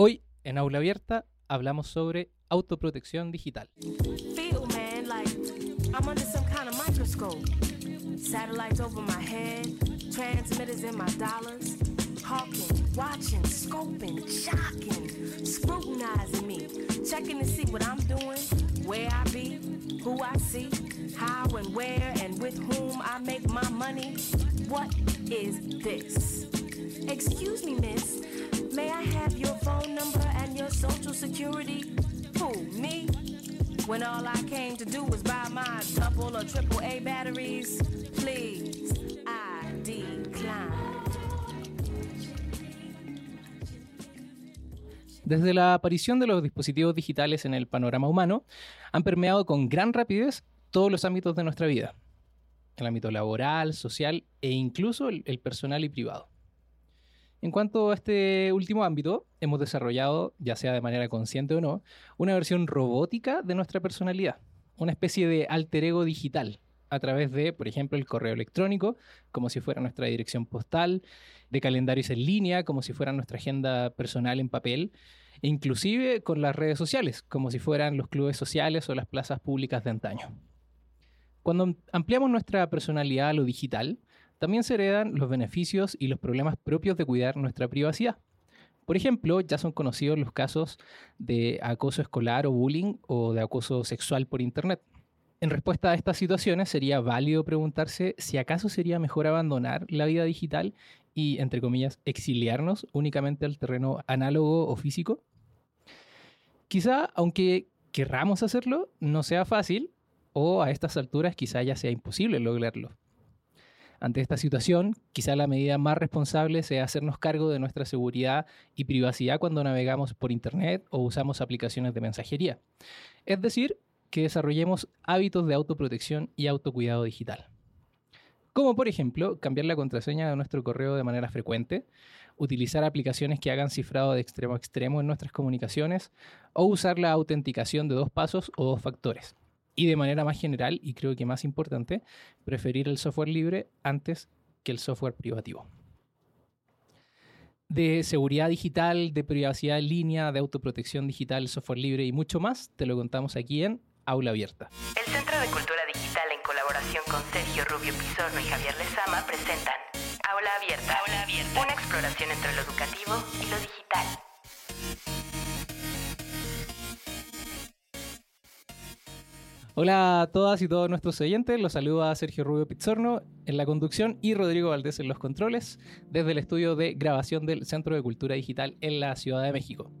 Hoy en Aula Abierta hablamos sobre autoprotección digital. Excuse me, miss. May I have your phone number and your social security? Who, me? When all I came to do was buy my double or triple A batteries? Please, I decline. Desde la aparición de los dispositivos digitales en el panorama humano, han permeado con gran rapidez todos los ámbitos de nuestra vida. El ámbito laboral, social e incluso el, el personal y privado. En cuanto a este último ámbito, hemos desarrollado, ya sea de manera consciente o no, una versión robótica de nuestra personalidad, una especie de alter ego digital, a través de, por ejemplo, el correo electrónico, como si fuera nuestra dirección postal, de calendarios en línea, como si fuera nuestra agenda personal en papel, e inclusive con las redes sociales, como si fueran los clubes sociales o las plazas públicas de antaño. Cuando ampliamos nuestra personalidad a lo digital, también se heredan los beneficios y los problemas propios de cuidar nuestra privacidad. Por ejemplo, ya son conocidos los casos de acoso escolar o bullying o de acoso sexual por Internet. En respuesta a estas situaciones, sería válido preguntarse si acaso sería mejor abandonar la vida digital y, entre comillas, exiliarnos únicamente al terreno análogo o físico. Quizá, aunque querramos hacerlo, no sea fácil o a estas alturas quizá ya sea imposible lograrlo. Ante esta situación, quizá la medida más responsable sea hacernos cargo de nuestra seguridad y privacidad cuando navegamos por Internet o usamos aplicaciones de mensajería. Es decir, que desarrollemos hábitos de autoprotección y autocuidado digital. Como por ejemplo, cambiar la contraseña de nuestro correo de manera frecuente, utilizar aplicaciones que hagan cifrado de extremo a extremo en nuestras comunicaciones o usar la autenticación de dos pasos o dos factores. Y de manera más general, y creo que más importante, preferir el software libre antes que el software privativo. De seguridad digital, de privacidad en línea, de autoprotección digital, software libre y mucho más, te lo contamos aquí en Aula Abierta. El Centro de Cultura Digital en colaboración con Sergio Rubio Pizorno y Javier Lezama presentan Aula Abierta, Aula Abierta, una exploración entre lo educativo y lo digital. Hola a todas y todos nuestros oyentes, los saluda Sergio Rubio Pizzorno en la conducción y Rodrigo Valdés en los controles desde el estudio de grabación del Centro de Cultura Digital en la Ciudad de México.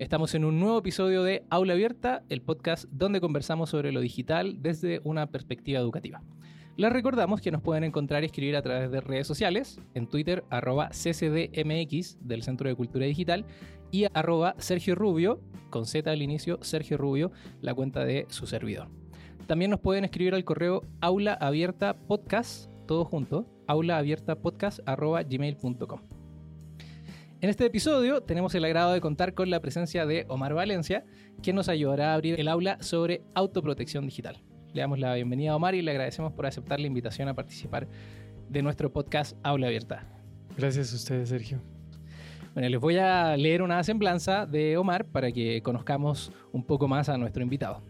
Estamos en un nuevo episodio de Aula Abierta, el podcast donde conversamos sobre lo digital desde una perspectiva educativa. Les recordamos que nos pueden encontrar y escribir a través de redes sociales, en Twitter, arroba ccdmx del Centro de Cultura Digital y arroba Sergio Rubio, con Z al inicio, Sergio Rubio, la cuenta de su servidor. También nos pueden escribir al correo aulaabiertapodcast, todo junto, aulaabiertapodcast.gmail.com. En este episodio tenemos el agrado de contar con la presencia de Omar Valencia, quien nos ayudará a abrir el aula sobre autoprotección digital. Le damos la bienvenida a Omar y le agradecemos por aceptar la invitación a participar de nuestro podcast Aula Abierta. Gracias a ustedes, Sergio. Bueno, les voy a leer una semblanza de Omar para que conozcamos un poco más a nuestro invitado.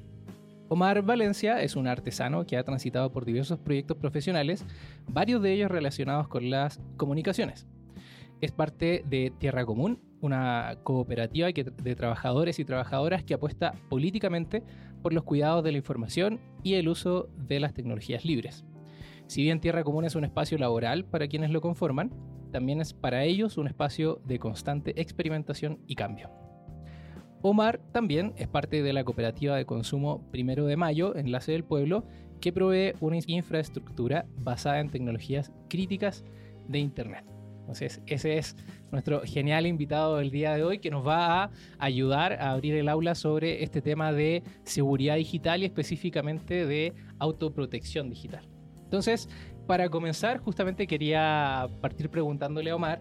Omar Valencia es un artesano que ha transitado por diversos proyectos profesionales, varios de ellos relacionados con las comunicaciones. Es parte de Tierra Común, una cooperativa de trabajadores y trabajadoras que apuesta políticamente por los cuidados de la información y el uso de las tecnologías libres. Si bien Tierra Común es un espacio laboral para quienes lo conforman, también es para ellos un espacio de constante experimentación y cambio. Omar también es parte de la cooperativa de consumo Primero de Mayo, Enlace del Pueblo, que provee una infraestructura basada en tecnologías críticas de Internet. Entonces, ese es nuestro genial invitado del día de hoy que nos va a ayudar a abrir el aula sobre este tema de seguridad digital y específicamente de autoprotección digital. Entonces, para comenzar, justamente quería partir preguntándole a Omar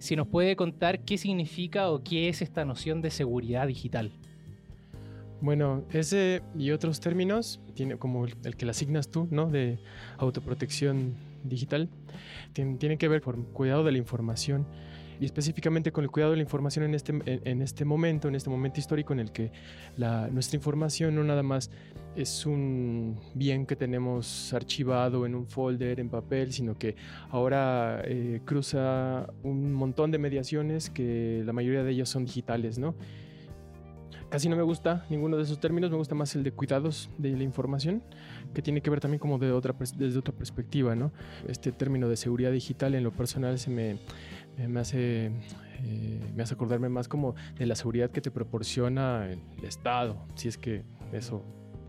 si nos puede contar qué significa o qué es esta noción de seguridad digital. Bueno, ese y otros términos, tiene como el, que le asignas tú, ¿no? De autoprotección digital, tiene, tiene que ver con cuidado de la información y específicamente con el cuidado de la información en este, en, este momento, en este momento histórico en el que nuestra información no nada más es un bien que tenemos archivado en un folder, en papel, sino que ahora eh, cruza un montón de mediaciones que la mayoría de ellas son digitales, ¿no? Casi no me gusta ninguno de esos términos, me gusta más el de cuidados de la información, que tiene que ver también como de otra, desde otra perspectiva, ¿no? Este término de seguridad digital en lo personal se me, me- me hace, eh, me hace acordarme más como de la seguridad que te proporciona el Estado, si es que eso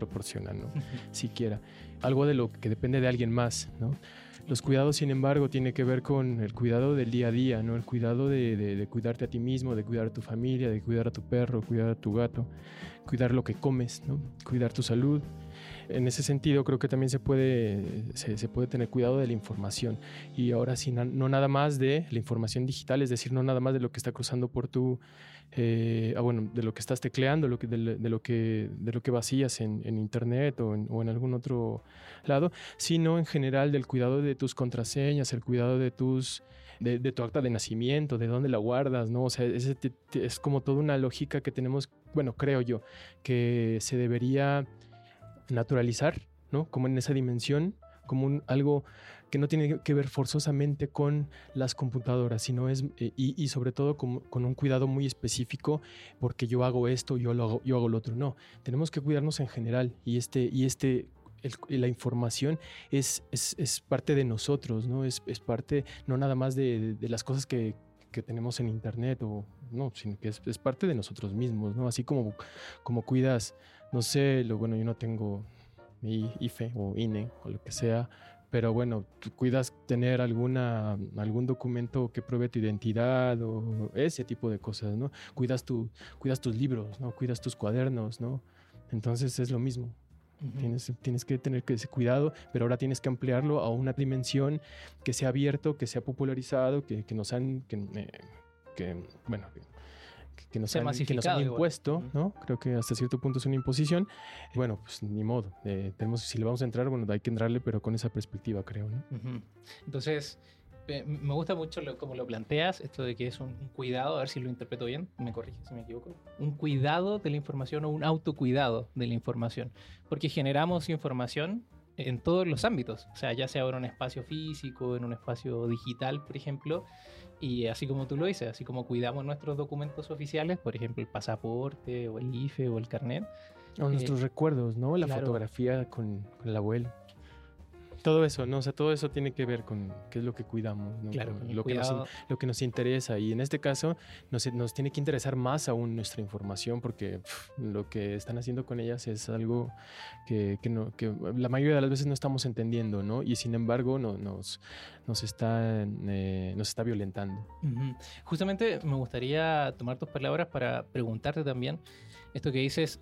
proporciona, ¿no? Siquiera. Algo de lo que depende de alguien más, ¿no? Los cuidados, sin embargo, tiene que ver con el cuidado del día a día, ¿no? El cuidado de, de- de cuidarte a ti mismo, de cuidar a tu familia, de cuidar a tu perro, cuidar a tu gato, cuidar lo que comes, ¿no? Cuidar tu salud. En ese sentido, creo que también se puede, se, puede tener cuidado de la información. Y ahora sí, no nada más de la información digital, es decir, no nada más de lo que está cruzando por tu, eh, ah, bueno, de lo que estás tecleando, lo que, de, de lo que, de lo que vacías en, internet o en, algún otro lado, sino en general del cuidado de tus contraseñas, el cuidado de tus de, de tu acta de nacimiento, de dónde la guardas, ¿no? O sea, te- es como toda una lógica que tenemos, bueno, creo yo, que se debería naturalizar, ¿no? Como en esa dimensión, como un, algo que no tiene que ver forzosamente con las computadoras, sino es, eh, y, y sobre todo con, con un cuidado muy específico, porque yo hago esto, yo, lo hago, yo hago lo otro. No, tenemos que cuidarnos en general y este, y este el- la información es, es, es parte de nosotros, ¿no? Es, es parte no nada más de, de- las cosas que, que tenemos en internet o no, sino que es, es parte de nosotros mismos, ¿no? Así como, como cuidas, no sé, lo bueno, yo no tengo mi IFE o INE o lo que sea, pero bueno, tú cuidas tener alguna, algún documento que pruebe tu identidad o ese tipo de cosas, ¿no? Cuidas, tu, cuidas tus libros, ¿no? Cuidas tus cuadernos, ¿no? Entonces es lo mismo. Tienes, tienes que tener ese cuidado, pero ahora tienes que ampliarlo a una dimensión que sea abierto, que sea popularizado, que, que nos han, que, eh, que, bueno, que, nos han, que nos han igual. impuesto, Ujú. ¿no? Creo que hasta cierto punto es una imposición. Bueno, pues ni modo. eh, tenemos, si le vamos a entrar, bueno, hay que entrarle, pero con esa perspectiva, creo, ¿no? Ujú. Entonces, eh, me gusta mucho lo, como lo planteas, esto de que es un, un cuidado, a ver si lo interpreto bien, me corrige si me equivoco, un cuidado de la información o un autocuidado de la información, porque generamos información en todos los ámbitos, o sea, ya sea en un espacio físico, en un espacio digital, por ejemplo, y así como tú lo dices, así como cuidamos nuestros documentos oficiales, por ejemplo, el pasaporte o el IFE o el carnet, O nuestros recuerdos, ¿no? La claro. fotografía con, con el abuelo. Todo eso, ¿no? O sea, todo eso tiene que ver con qué es lo que cuidamos, ¿no? claro, lo, que nos, in- cuidado. lo que nos interesa. Y en este caso nos, nos tiene que interesar más aún nuestra información porque lo que están haciendo con ellas es algo que, que no, que la mayoría de las veces no estamos entendiendo, ¿no? Y sin embargo no, nos, nos, está, eh, nos está violentando. Justamente me gustaría tomar tus palabras para preguntarte también esto que dices,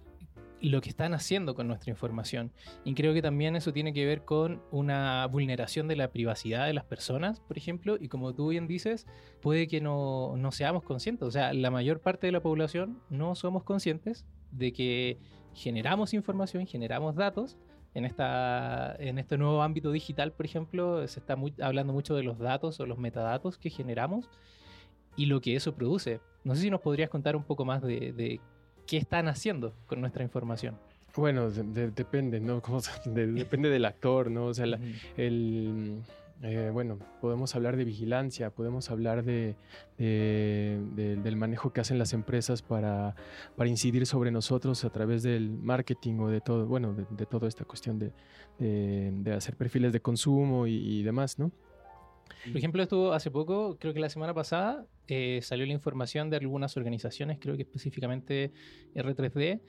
lo que están haciendo con nuestra información. Y creo que también eso tiene que ver con una vulneración de la privacidad de las personas, por ejemplo, y como tú bien dices, puede que no, no seamos conscientes. O sea, la mayor parte de la población no somos conscientes de que generamos información, generamos datos. En, esta, en este nuevo ámbito digital, por ejemplo, se está hablando mucho de los datos o los metadatos que generamos y lo que eso produce. No sé si nos podrías contar un poco más de qué están haciendo con nuestra información. Bueno, de- de- depende, ¿no? Como se- de- depende del actor, ¿no? O sea, la- el, eh, bueno, podemos hablar de vigilancia, podemos hablar de, de- de- del manejo que hacen las empresas para, para incidir sobre nosotros a través del marketing o de todo, bueno, de, toda esta cuestión de, de- de hacer perfiles de consumo y, y demás, ¿no? Por ejemplo, estuvo hace poco, creo que la semana pasada, eh, salió la información de algunas organizaciones, creo que específicamente R3D,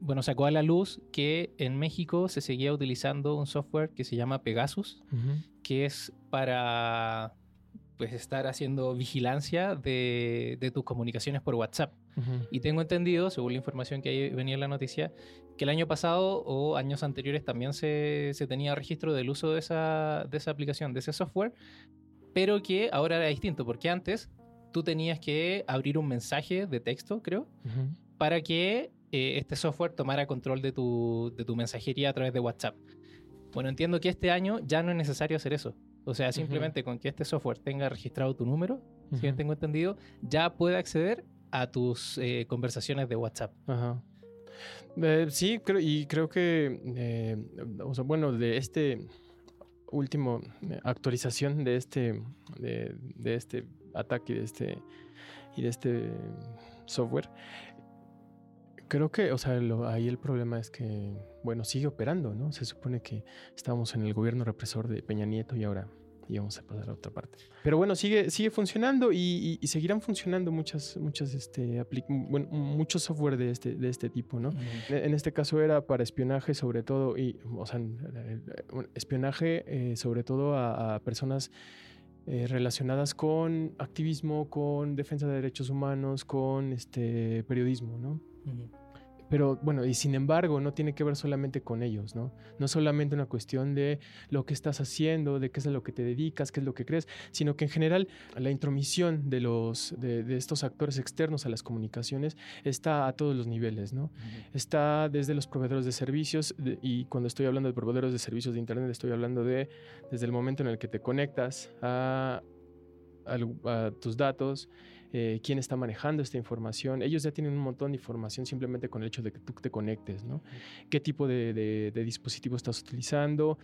bueno, sacó a la luz que en México se seguía utilizando un software que se llama Pegasus, que es para pues estar haciendo vigilancia de, de tus comunicaciones por WhatsApp. Ujú. Y tengo entendido, según la información que ahí venía en la noticia, que el año pasado o años anteriores también se, se tenía registro del uso de esa, de esa aplicación, de ese software, pero que ahora era distinto, porque antes tú tenías que abrir un mensaje de texto, creo, para que eh, este software tomara control de tu, de tu mensajería a través de WhatsApp. Bueno, entiendo que este año ya no es necesario hacer eso. O sea, simplemente con que este software tenga registrado tu número, si bien tengo entendido, ya puede acceder a tus eh, conversaciones de WhatsApp. Ajá. Eh, sí, creo, y creo que, o sea, bueno, de este último eh, actualización de este, de, de este ataque y de este, y de este software, creo que, o sea, lo- ahí el problema es que, bueno, sigue operando, ¿no? Se supone que estábamos en el gobierno represor de Peña Nieto y ahora íbamos a pasar a otra parte. Pero bueno, sigue, sigue funcionando y, y- y seguirán funcionando muchas, muchas, este, bueno, mucho software de este, de este tipo, ¿no? En este caso era para espionaje sobre todo, y, o sea, espionaje eh, sobre todo a, a personas eh, relacionadas con activismo, con defensa de derechos humanos, con este periodismo, ¿no? Pero bueno, y sin embargo, no tiene que ver solamente con ellos, ¿no? No es solamente una cuestión de lo que estás haciendo, de qué es a lo que te dedicas, qué es lo que crees, sino que en general la intromisión de, los, de, de estos actores externos a las comunicaciones está a todos los niveles, ¿no? Está desde los proveedores de servicios, de- y cuando estoy hablando de proveedores de servicios de Internet, estoy hablando de desde el momento en el que te conectas a, a tus datos, eh, quién está manejando esta información. Ellos ya tienen un montón de información simplemente con el hecho de que tú te conectes, ¿no? ¿Qué tipo de, de- de dispositivo estás utilizando?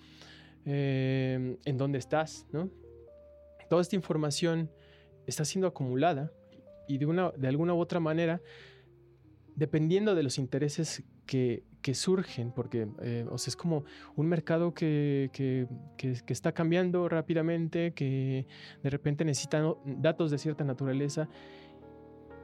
Eh, ¿En dónde estás? ¿no? Toda esta información está siendo acumulada y de, una, de alguna u otra manera, dependiendo de los intereses que, surgen, porque eh, o sea, es como un mercado que, que- que- está cambiando rápidamente, que de repente necesita ¿no? datos de cierta naturaleza.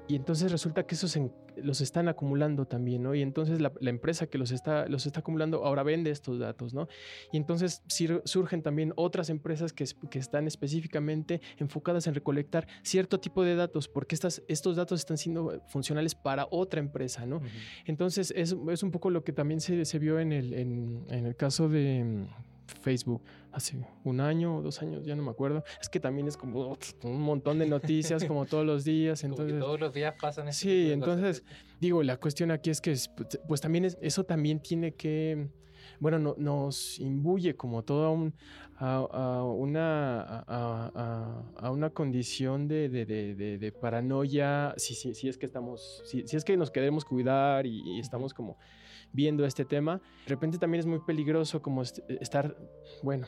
Y entonces resulta que esos en- los están acumulando también, ¿no? Y entonces la, la empresa que los está, los está acumulando ahora vende estos datos, ¿no? Y entonces sir- surgen también otras empresas que, que están específicamente enfocadas en recolectar cierto tipo de datos, porque estas, estos datos están siendo funcionales para otra empresa, ¿no? Ujú. Entonces, es, es un poco lo que también se, se vio en el, en, en el caso de Facebook hace un año o dos años, ya no me acuerdo. Es que también es como un montón de noticias como todos los días. Como que Entonces, todos los días pasan ese Sí, entonces, cosas. digo, la cuestión aquí es que, es, pues, pues, también es- eso también tiene que, bueno, no- nos imbuye como toda un, a, a una, a, una condición de, de- de- de- de paranoia, si, si, si es que estamos, si, si es que nos queremos cuidar y, y estamos como viendo este tema, de repente también es muy peligroso como est- estar, bueno,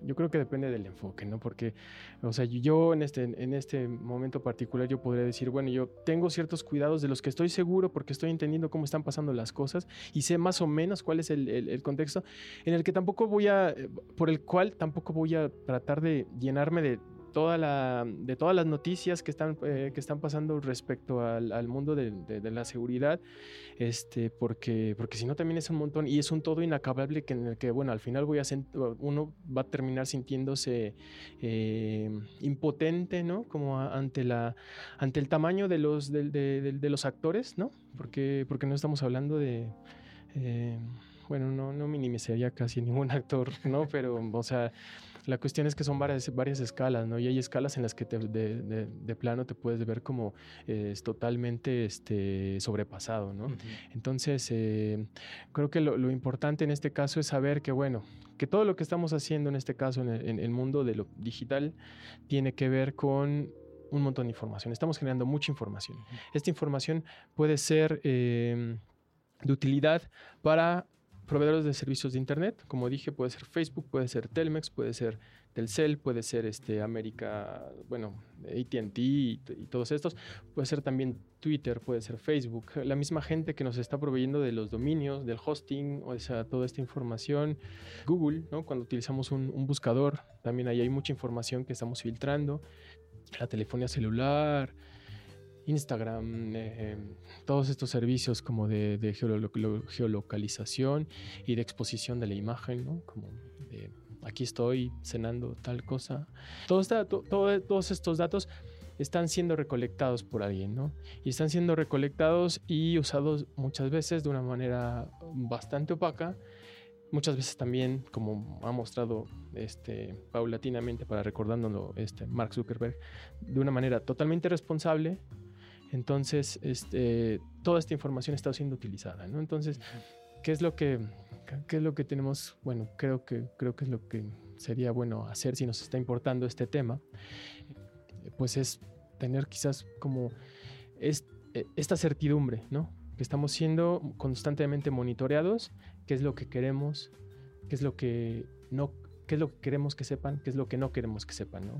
yo creo que depende del enfoque, ¿no? Porque, o sea, yo en este, en este momento particular yo podría decir, bueno, yo tengo ciertos cuidados de los que estoy seguro porque estoy entendiendo cómo están pasando las cosas y sé más o menos cuál es el, el- el contexto en el que tampoco voy a, eh, por el cual tampoco voy a tratar de llenarme de de todas las noticias que están eh, que están pasando respecto al, mundo de, de- la seguridad este porque porque si no también es un montón y es un todo inacabable que en el que bueno al final voy a uno va a terminar sintiéndose eh, impotente no como ante la ante el tamaño de los de- de los actores no porque porque no estamos hablando de eh, bueno, no, no minimizaría casi ningún actor, ¿no? Pero, o sea, la cuestión es que son varias, varias escalas, ¿no? Y hay escalas en las que te- de, de- de plano te puedes ver como eh, es totalmente este, sobrepasado. Entonces, eh, creo que lo, lo importante en este caso es saber que, bueno, que todo lo que estamos haciendo en este caso, en el, en el mundo de lo digital, tiene que ver con un montón de información. Estamos generando mucha información. Esta información puede ser eh, de utilidad para proveedores de servicios de Internet. Como dije, puede ser Facebook, puede ser Telmex, puede ser Telcel, puede ser este, América, bueno, ATT y, todos estos. Puede ser también Twitter, puede ser Facebook. La misma gente que nos está proveyendo de los dominios, del hosting, o sea, toda esta información. Google, ¿no? Cuando utilizamos un, un buscador, también ahí hay mucha información que estamos filtrando. La telefonía celular, Instagram, eh, todos estos servicios como de, de geolo- lo- geolocalización y de exposición de la imagen, ¿no? Como de aquí estoy cenando tal cosa. Todo esta- to- todo- todos estos datos están siendo recolectados por alguien, ¿no? Y están siendo recolectados y usados muchas veces de una manera bastante opaca. Muchas veces también, como ha mostrado este, paulatinamente para recordándolo este, Mark Zuckerberg, de una manera totalmente responsable, entonces, este, toda esta información está siendo utilizada, ¿no? Entonces, ¿qué es lo que, qué es lo que tenemos? Bueno, creo que, creo que es lo que sería bueno hacer si nos está importando este tema. Pues es tener quizás como eh, esta certidumbre, ¿no? Que estamos siendo constantemente monitoreados, qué es lo que queremos, qué es lo que no, qué es lo que queremos que sepan, qué es lo que no queremos que sepan, ¿no?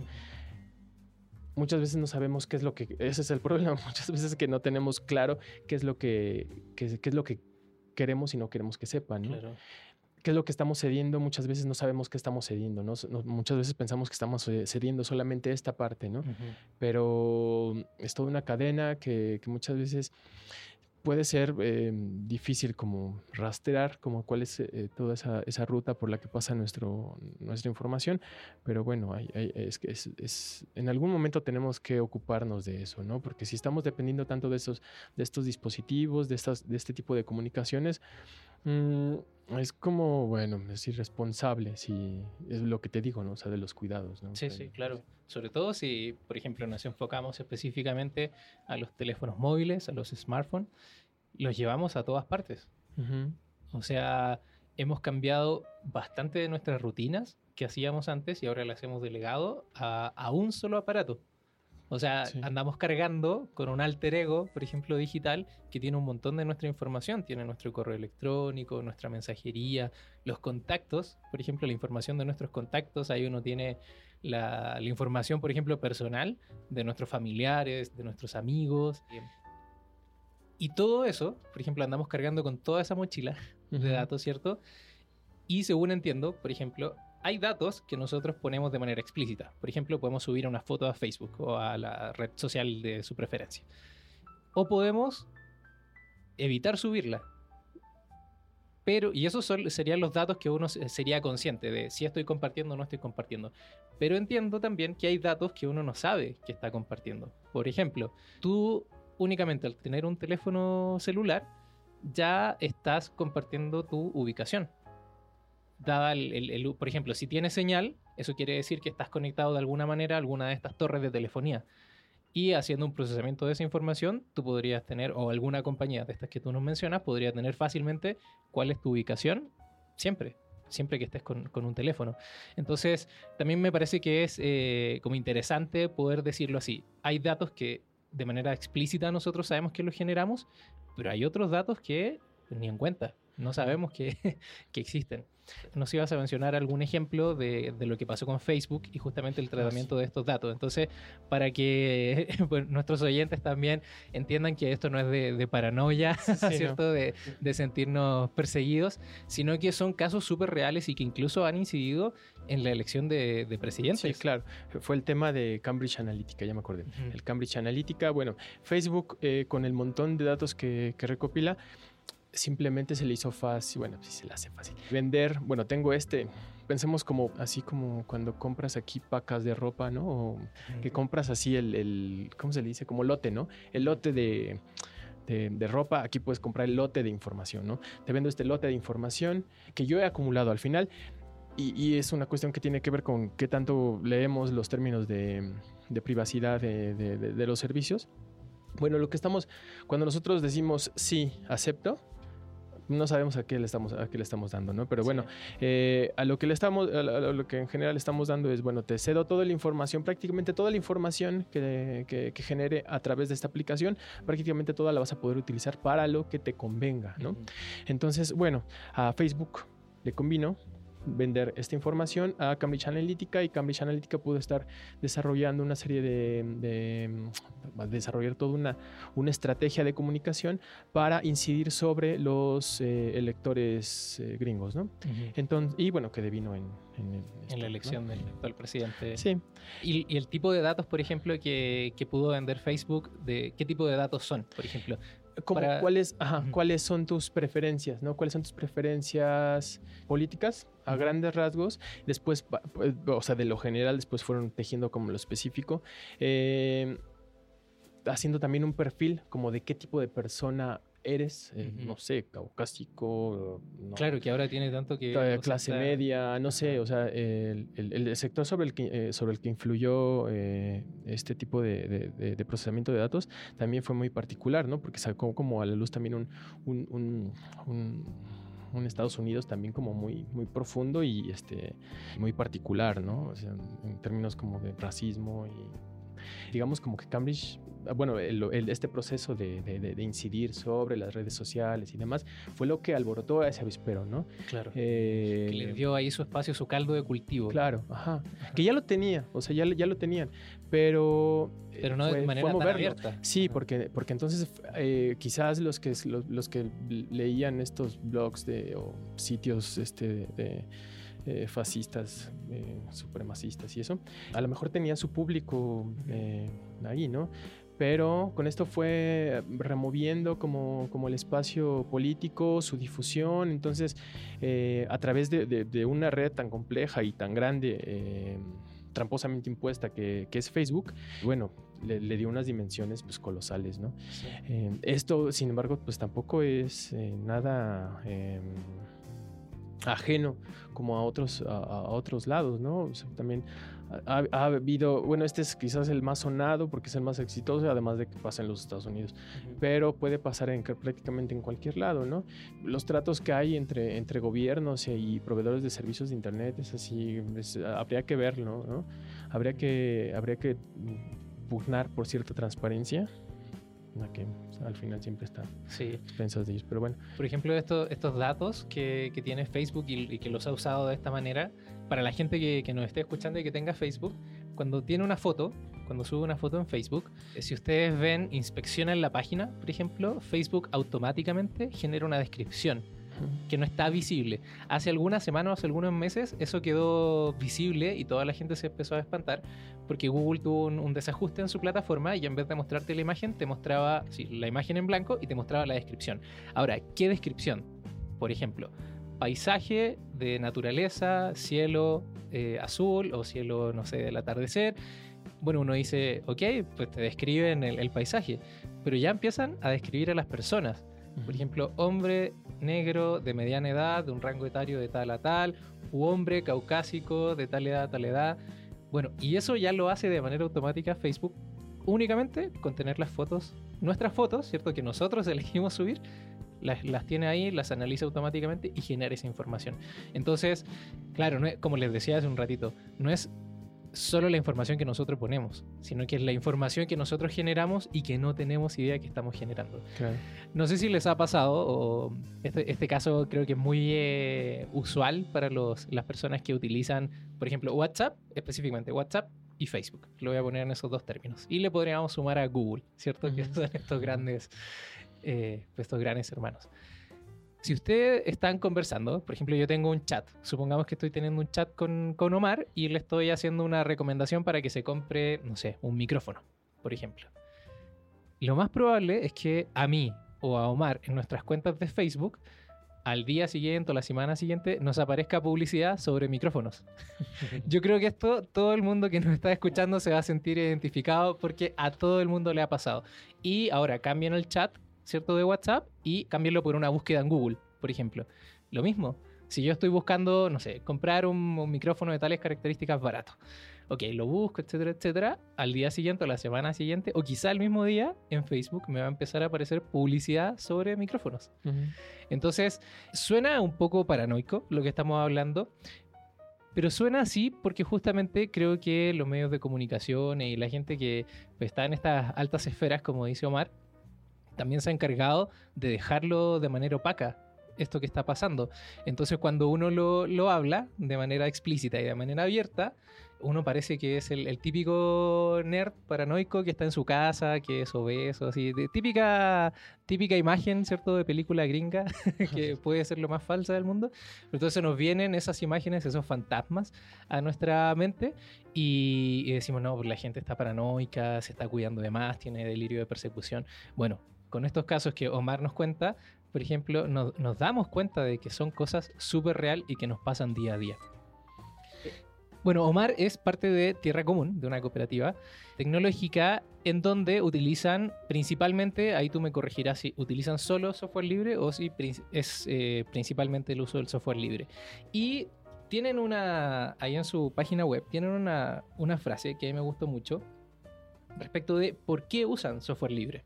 Muchas veces no sabemos qué es lo que, ese es el problema, muchas veces que no tenemos claro qué es lo que, qué, qué es lo que queremos y no queremos que sepan, ¿no? Claro. qué es lo que estamos cediendo, muchas veces no sabemos qué estamos cediendo, ¿no? Muchas veces pensamos que estamos cediendo solamente esta parte, ¿no? Pero es toda una cadena que, que muchas veces puede ser eh, difícil como rastrear como cuál es eh, toda esa, esa ruta por la que pasa nuestro, nuestra información, pero bueno, hay- hay- es, es, es- en algún momento tenemos que ocuparnos de eso, ¿no? Porque si estamos dependiendo tanto de, esos, de estos dispositivos, de, estas, de este tipo de comunicaciones, mm, es como, bueno, es irresponsable, si es lo que te digo, ¿no? O sea, de los cuidados, ¿no? Sí, Pero- sí, claro. Sobre todo si, por ejemplo, nos enfocamos específicamente a los teléfonos móviles, a los smartphones, los llevamos a todas partes. O sea, hemos cambiado bastante de nuestras rutinas que hacíamos antes y ahora las hemos delegado a, a un solo aparato. O sea, Sí. andamos cargando con un alter ego, por ejemplo, digital, que tiene un montón de nuestra información. Tiene nuestro correo electrónico, nuestra mensajería, los contactos, por ejemplo, la información de nuestros contactos. Ahí uno tiene la, la información, por ejemplo, personal de nuestros familiares, de nuestros amigos. Y todo eso, por ejemplo, andamos cargando con toda esa mochila de datos, ¿cierto? Y según entiendo, por ejemplo, hay datos que nosotros ponemos de manera explícita. Por ejemplo, podemos subir una foto a Facebook o a la red social de su preferencia. O podemos evitar subirla. Pero, y esos serían los datos que uno se- sería consciente de si estoy compartiendo o no estoy compartiendo. Pero entiendo también que hay datos que uno no sabe que está compartiendo. Por ejemplo, tú únicamente al tener un teléfono celular ya estás compartiendo tu ubicación. Dada el, el- por ejemplo, si tienes señal, eso quiere decir que estás conectado de alguna manera a alguna de estas torres de telefonía. Y haciendo un procesamiento de esa información, tú podrías tener, o alguna compañía de estas que tú nos mencionas, podría tener fácilmente cuál es tu ubicación siempre, siempre que estés con, con un teléfono. Entonces, también me parece que es eh, como interesante poder decirlo así. Hay datos que de manera explícita nosotros sabemos que los generamos, pero hay otros datos que ni en cuenta, no sabemos que, que existen. Nos ibas a mencionar algún ejemplo de, de lo que pasó con Facebook y justamente el tratamiento de estos datos. Entonces, para que nuestros oyentes también entiendan que esto no es de, de paranoia, Sí, no. ¿cierto? De, de sentirnos perseguidos, sino que son casos súper reales y que incluso han incidido en la elección de, de presidentes. Sí, claro. Fue el tema de Cambridge Analytica, ya me acordé. El Cambridge Analytica, bueno, Facebook eh, con el montón de datos que, que recopila, simplemente se le hizo fácil, bueno, sí se le hace fácil. Vender, bueno, tengo este, pensemos como así como cuando compras aquí pacas de ropa, ¿no? O que compras así el, el, ¿cómo se le dice? Como lote, ¿no? El lote de... De, de ropa, aquí puedes comprar el lote de información, ¿no? Te vendo este lote de información que yo he acumulado al final y, y es una cuestión que tiene que ver con qué tanto leemos los términos de, de privacidad de los servicios. Bueno, lo que estamos, cuando nosotros decimos sí, acepto, no sabemos a qué le estamos, a qué le estamos dando, ¿no? Pero bueno, eh, a lo que le estamos, a lo, que en general estamos dando es, bueno, te cedo toda la información, prácticamente toda la información que, que- que genere a través de esta aplicación, prácticamente toda la vas a poder utilizar para lo que te convenga, ¿no? Entonces, bueno, a Facebook le convino vender esta información a Cambridge Analytica y Cambridge Analytica pudo estar desarrollando una serie de, de, mm, desarrollar toda una, una estrategia de comunicación para incidir sobre los eh, electores eh, gringos, ¿no? Entonces, y bueno, que devino en, en, en esto, la ¿no? elección del actual presidente. Sí, Y, y el tipo de datos, por ejemplo, que, que pudo vender Facebook, de qué tipo de datos son, por ejemplo. Como Para- cuáles, ajá, cuáles son tus preferencias, ¿no? ¿Cuáles son tus preferencias políticas a grandes rasgos? Después, pues, o sea, de lo general, después fueron tejiendo como lo específico. Eh, haciendo también un perfil como de qué tipo de persona eres, eh, no sé, caucásico, no, Claro, que ahora tiene tanto que... clase está- media, no sé, o sea, el, el- el sector sobre el que, eh, sobre el que influyó eh, este tipo de, de- de- de procesamiento de datos también fue muy particular, ¿no? Porque sacó como a la luz también un, un, un- un- un Estados Unidos también como muy, muy profundo y este, muy particular, ¿no? O sea, en términos como de racismo y Digamos como que Cambridge, ah, bueno, el- el- este proceso de, de- incidir sobre las redes sociales y demás fue lo que alborotó a ese avispero, ¿no? Claro. Eh, que les dio ahí su espacio, su caldo de cultivo. Claro, ajá. Que ya lo tenía, o sea, ya, ya lo tenían, pero... eh, Pero no de fue- manera tan abierta. Sí, Ajá. porque, porque entonces eh, quizás los que, los, los que leían estos blogs de, o sitios este, de, eh, fascistas, eh, supremacistas y eso, a lo mejor tenían su público eh, ahí, ¿no? Pero con esto fue removiendo como, como el espacio político, su difusión. Entonces, a través de, de- de una red tan compleja y tan grande, tramposamente impuesta que, que es Facebook, bueno, le, le dio unas dimensiones pues, colosales, ¿no? Sí. Esto, sin embargo, pues tampoco es nada ajeno como a otros, a, a otros lados, ¿no? O sea, también ha, ha habido, bueno, este es quizás el más sonado porque es el más exitoso, además de que pasa en los Estados Unidos, pero puede pasar en, prácticamente en cualquier lado, ¿no? Los tratos que hay entre, entre gobiernos y proveedores de servicios de Internet es así, es- habría que verlo, ¿no? Habría que, habría que mm, pugnar por cierta transparencia, la que al final siempre está Sí. expensas de ellos, pero bueno. Por ejemplo, estos, estos datos que, que tiene Facebook y, y que los ha usado de esta manera, para la gente que, que nos esté escuchando y que tenga Facebook, cuando tiene una foto, cuando sube una foto en Facebook, eh, si ustedes ven, inspeccionan la página, por ejemplo, Facebook automáticamente genera una descripción que no está visible. Hace algunas semanas, hace algunos meses, eso quedó visible y toda la gente se empezó a espantar porque Google tuvo un, desajuste en su plataforma y en vez de mostrarte la imagen, te mostraba sí, la imagen en blanco y te mostraba la descripción. Ahora, ¿qué descripción? Por ejemplo, paisaje de naturaleza, cielo eh, azul o cielo, no sé, del atardecer. Bueno, uno dice, ok, pues te describen el, el paisaje, pero ya empiezan a describir a las personas. Por ejemplo, hombre negro de mediana edad, de un rango etario de tal a tal, u hombre caucásico de tal edad a tal edad. Bueno, y eso ya lo hace de manera automática Facebook únicamente con tener las fotos, nuestras fotos, ¿cierto? Que nosotros elegimos subir, las, las tiene ahí, las analiza automáticamente y genera esa información. Entonces, claro, no es- como les decía hace un ratito, no es solo la información que nosotros ponemos, sino que es la información que nosotros generamos y que no tenemos idea que estamos generando. Claro. No sé si les ha pasado, o este, este caso creo que es muy eh, usual para los, las personas que utilizan, por ejemplo, WhatsApp, específicamente WhatsApp y Facebook. Lo voy a poner en esos dos términos. Y le podríamos sumar a Google, ¿cierto? Que Ujú. son estos grandes, eh, estos grandes hermanos. Si ustedes están conversando, por ejemplo, yo tengo un chat, supongamos que estoy teniendo un chat con, con Omar y le estoy haciendo una recomendación para que se compre, no sé, un micrófono, por ejemplo. Lo más probable es que a mí o a Omar en nuestras cuentas de Facebook, al día siguiente o la semana siguiente, nos aparezca publicidad sobre micrófonos. Yo creo que esto todo el mundo que nos está escuchando se va a sentir identificado porque a todo el mundo le ha pasado. Y ahora cambien el chat, ¿cierto? De WhatsApp y cámbienlo por una búsqueda en Google, por ejemplo. Lo mismo. Si yo estoy buscando, no sé, comprar un, un micrófono de tales características barato. Ok, lo busco, etcétera, etcétera. Al día siguiente o la semana siguiente, o quizá el mismo día, en Facebook me va a empezar a aparecer publicidad sobre micrófonos. Entonces, suena un poco paranoico lo que estamos hablando, pero suena así porque justamente creo que los medios de comunicación y la gente que pues, está en estas altas esferas, como dice Omar, también se ha encargado de dejarlo de manera opaca esto que está pasando. Entonces, cuando uno lo, lo habla de manera explícita y de manera abierta, uno parece que es el, el típico nerd paranoico que está en su casa, que es obeso, así, de típica, típica imagen, ¿cierto?, de película gringa, que puede ser lo más falsa del mundo. Entonces nos vienen esas imágenes, esos fantasmas a nuestra mente y, y decimos, no, pues la gente está paranoica, se está cuidando de más, tiene delirio de persecución. Bueno, con estos casos que Omar nos cuenta, por ejemplo, nos, damos cuenta de que son cosas súper real y que nos pasan día a día. Bueno, Omar es parte de Tierra Común, de una cooperativa tecnológica en donde utilizan principalmente, ahí tú me corregirás si utilizan solo software libre o si es eh, principalmente el uso del software libre. Y tienen una, ahí en su página web, tienen una, una frase que a mí me gustó mucho respecto de por qué usan software libre.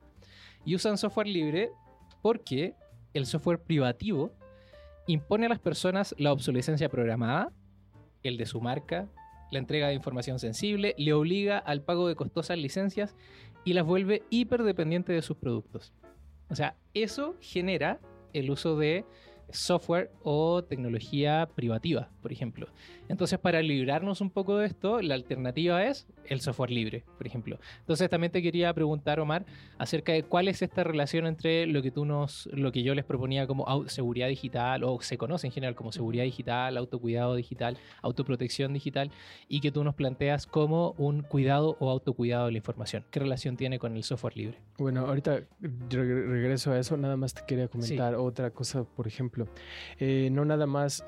Y usan software libre porque el software privativo impone a las personas la obsolescencia programada, el de su marca, la entrega de información sensible, le obliga al pago de costosas licencias y las vuelve hiperdependientes de sus productos. O sea, eso genera el uso de software o tecnología privativa, por ejemplo. Entonces, para librarnos un poco de esto, la alternativa es el software libre, por ejemplo. Entonces, también te quería preguntar, Omar, acerca de cuál es esta relación entre lo que tú nos, lo que yo les proponía como seguridad digital, o se conoce en general como seguridad digital, autocuidado digital, autoprotección digital, y que tú nos planteas como un cuidado o autocuidado de la información. ¿Qué relación tiene con el software libre? Bueno, ahorita regreso a eso, nada más te quería comentar otra cosa, por ejemplo, eh, no nada más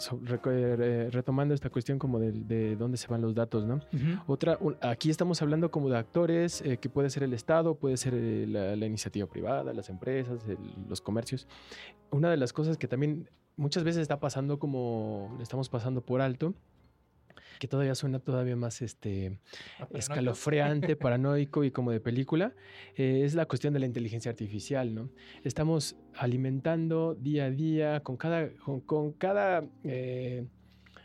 eh, retomando esta cuestión como de, dónde se van los datos, ¿no? Otra, aquí estamos hablando como de actores, eh, que puede ser el Estado, puede ser la, iniciativa privada, las empresas, los comercios. Una de las cosas que también muchas veces está pasando como estamos pasando por alto, que todavía suena todavía más este, escalofriante, paranoico y como de película, eh, es la cuestión de la inteligencia artificial, ¿no? Estamos alimentando día a día con cada, con, cada eh,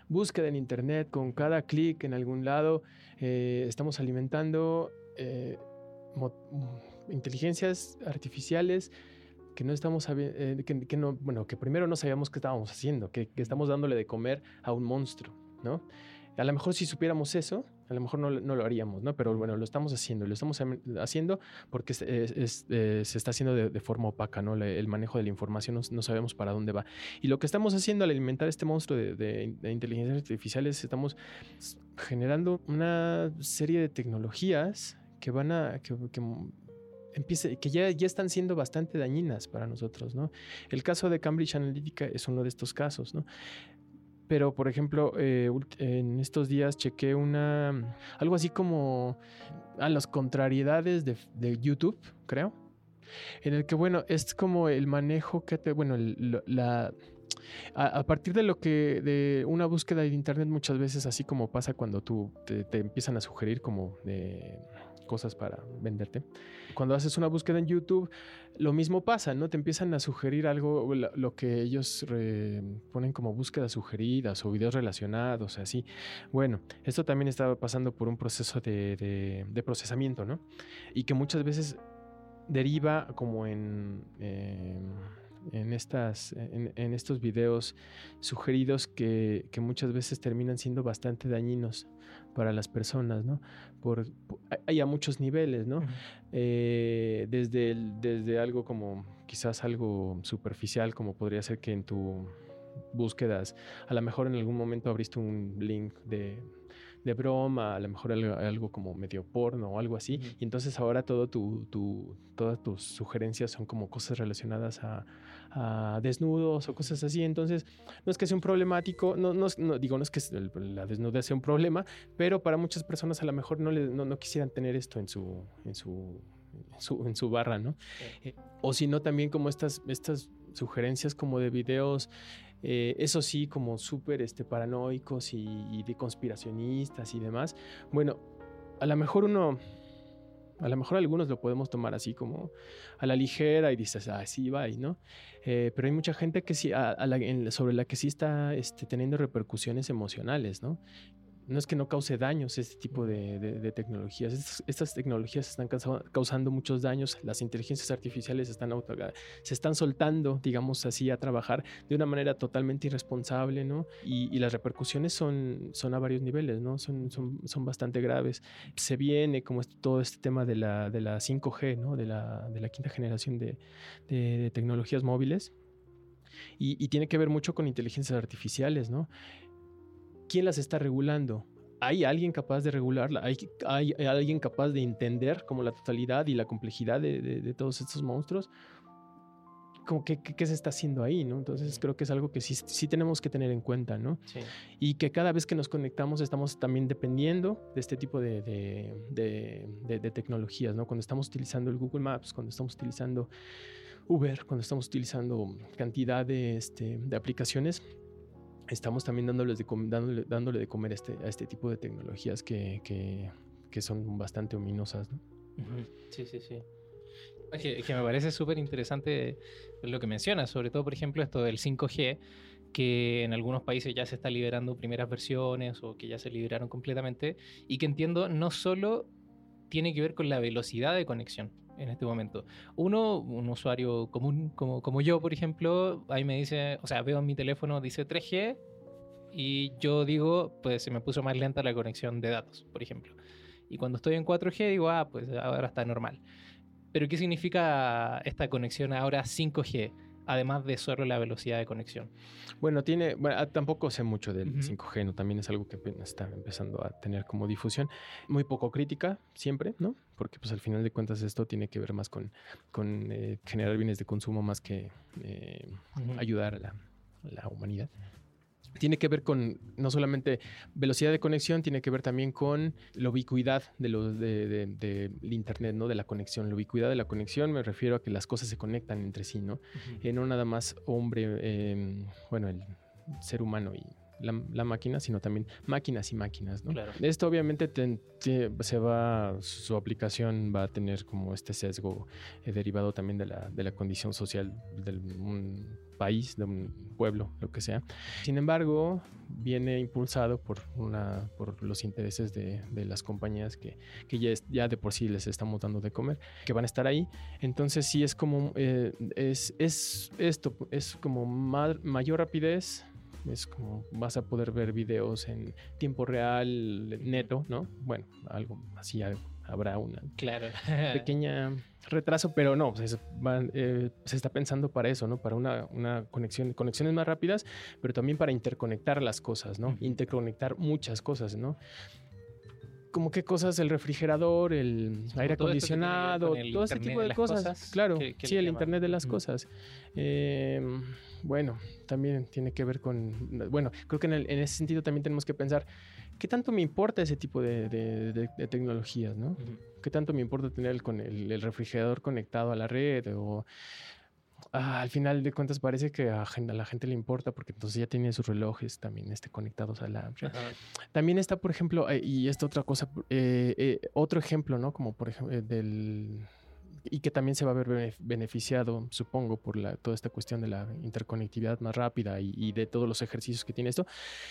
búsqueda en internet, con cada clic en algún lado, eh, estamos alimentando inteligencias artificiales que no estamos que, no, bueno, que primero no sabíamos qué estábamos haciendo, que, que, estamos dándole de comer a un monstruo, ¿no? A lo mejor si supiéramos eso, a lo mejor no, lo haríamos, ¿no? Pero bueno, lo estamos haciendo, lo estamos haciendo porque eh, se está haciendo de, forma opaca, ¿no? el manejo de la información, no, sabemos para dónde va. Y lo que estamos haciendo al alimentar este monstruo de, inteligencia artificial es estamos generando una serie de tecnologías que van a... Que, que ya, ya están siendo bastante dañinas para nosotros, ¿no? El caso de Cambridge Analytica es uno de estos casos, ¿no? Pero por ejemplo, eh, en estos días chequé una, algo así como a las contrariedades de, YouTube, creo, en el que, bueno, es como el manejo que te, bueno, la... A, partir de lo que, de una búsqueda de internet muchas veces, así como pasa cuando tú te, te empiezan a sugerir como de cosas para venderte. Cuando haces una búsqueda en YouTube, lo mismo pasa, ¿no? Te empiezan a sugerir algo, lo, que ellos ponen como búsquedas sugeridas o videos relacionados, así. Bueno, esto también estaba pasando por un proceso de, procesamiento, ¿no? Y que muchas veces deriva como en... Em, en, estas, en, estos videos sugeridos que, muchas veces terminan siendo bastante dañinos para las personas, ¿no? Por, hay a muchos niveles, ¿no? Eh, desde, desde algo como quizás algo superficial, como podría ser que en tu búsquedas, a lo mejor en algún momento abriste un link de de broma, a lo mejor algo, como medio porno o algo así. Y entonces ahora todo tu, tu, todas tus sugerencias son como cosas relacionadas a, desnudos o cosas así. Entonces, no es que sea un problemático, no, no, digo, no es que la desnudez sea un problema, pero para muchas personas a lo mejor no, le, no, quisieran tener esto en su, en su, en su, barra, ¿no? Eh, o si no, también como estas, estas sugerencias como de videos eh, eso sí, como súper este, paranoicos y, de conspiracionistas y demás. Bueno, a lo mejor uno, a lo mejor algunos lo podemos tomar así como a la ligera y dices, ah, sí, va, ¿no? Eh, pero hay mucha gente que sí, sobre la que sí está este, teniendo repercusiones emocionales, ¿no? No es que no cause daños este tipo de, tecnologías. Estas, tecnologías están causando muchos daños. Las inteligencias artificiales están se están soltando, digamos así, a trabajar de una manera totalmente irresponsable, ¿no? Y, las repercusiones son, son a varios niveles, ¿no? Son, son, son bastante graves. Se viene como todo este tema de la, de la 5G, ¿no? De la, de la quinta generación de, tecnologías móviles. Y, y, tiene que ver mucho con inteligencias artificiales, ¿no? ¿Quién las está regulando? ¿Hay alguien capaz de regularla? ¿Hay, hay, alguien capaz de entender como la totalidad y la complejidad de, todos estos monstruos? Como que, ¿Qué se está haciendo ahí, ¿no? Entonces creo que es algo que sí, sí tenemos que tener en cuenta, ¿no? Sí. Y que cada vez que nos conectamos estamos también dependiendo de este tipo de, de, tecnologías, ¿no? Cuando estamos utilizando el Google Maps, cuando estamos utilizando Uber, cuando estamos utilizando cantidad de, este, de aplicaciones, estamos también dándoles de dándole, de comer este, a este tipo de tecnologías que, que, son bastante ominosas. ¿no? Sí, sí, sí. Que, que me parece súper interesante lo que mencionas, sobre todo, por ejemplo, esto del 5G, que en algunos países ya se está liberando primeras versiones o que ya se liberaron completamente y que entiendo no solo tiene que ver con la velocidad de conexión en este momento. Uno, un usuario común como, como yo, por ejemplo, ahí me dice, o sea, veo en mi teléfono, dice 3G y yo digo, pues se me puso más lenta la conexión de datos, por ejemplo. Y cuando estoy en 4G digo, ah, pues ahora está normal. Pero ¿qué significa esta conexión ahora 5G? Además de solo la velocidad de conexión. Bueno, tiene, bueno, ah, tampoco sé mucho del Ujú. 5G, ¿no? También es algo que está empezando a tener como difusión. Muy poco crítica, siempre, ¿no? Porque pues al final de cuentas esto tiene que ver más con, con eh, generar bienes de consumo más que eh, ayudar a la, a la humanidad. Tiene que ver con no solamente velocidad de conexión, tiene que ver también con la ubicuidad de lo, de, de- de- del Internet, ¿no? De la conexión. La ubicuidad de la conexión me refiero a que las cosas se conectan entre sí, ¿no? Eh, no nada más hombre, eh, bueno, el ser humano y la, la máquina, sino también máquinas y máquinas, ¿no? Claro. Esto obviamente te- se va, su aplicación va a tener como este sesgo eh, derivado también de la, de la condición social de un país, de un pueblo, lo que sea. Sin embargo, viene impulsado por, una, por los intereses de, las compañías que, ya, de por sí les estamos dando de comer, que van a estar ahí. Entonces sí es como, eh, es, es esto, es como ma- mayor rapidez, es como vas a poder ver videos en tiempo real, neto, ¿no? Bueno, algo así ha- habrá una Claro. pequeña retraso, pero no, pues, eh, se está pensando para eso, ¿no? Para una, una conexión, conexiones más rápidas, pero también para interconectar las cosas, ¿no? Interconectar muchas cosas, ¿no? Como qué cosas, el refrigerador, el aire todo acondicionado, con el todo ese tipo de cosas. cosas, claro, sí, el llaman. Internet de las cosas. Eh, bueno, también tiene que ver con, bueno, creo que en, el- en ese sentido también tenemos que pensar, ¿qué tanto me importa ese tipo de, de- de- de tecnologías, no? ¿Qué tanto me importa tener el, con el, el refrigerador conectado a la red? O ah, al final de cuentas parece que a, la gente le importa porque entonces ya tiene sus relojes también este, conectados a la red. También está, por ejemplo, eh, y esta otra cosa, eh, eh, otro ejemplo, ¿no? Como por ejemplo, del... Y que también se va a ver bene- beneficiado, supongo, por la, toda esta cuestión de la interconectividad más rápida y, y de todos los ejercicios que tiene esto.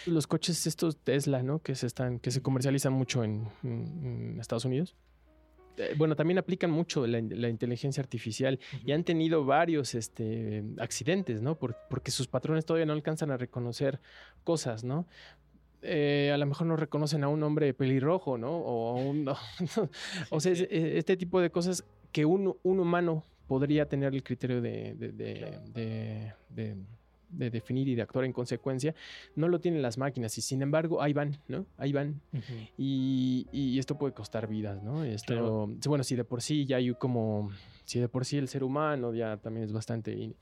Los coches estos Tesla, ¿no? Que se, están, que se comercializan mucho en, en- Estados Unidos. Eh, Bueno, también aplican mucho la, la inteligencia artificial y han tenido varios este, accidentes, ¿no? Por- porque sus patrones todavía no alcanzan a reconocer cosas, ¿no? Eh, a lo mejor no reconocen a un hombre pelirrojo, ¿no? O a un... o sea, eh, este tipo de cosas que un, un humano podría tener el criterio de, de- de- Claro. de- de- de definir y de actuar en consecuencia, no lo tienen las máquinas y sin embargo ahí van, ¿no? Ahí van. Y, y esto puede costar vidas, ¿no? Esto, Claro. bueno, si de por sí ya hay como, si de por sí el ser humano ya también es bastante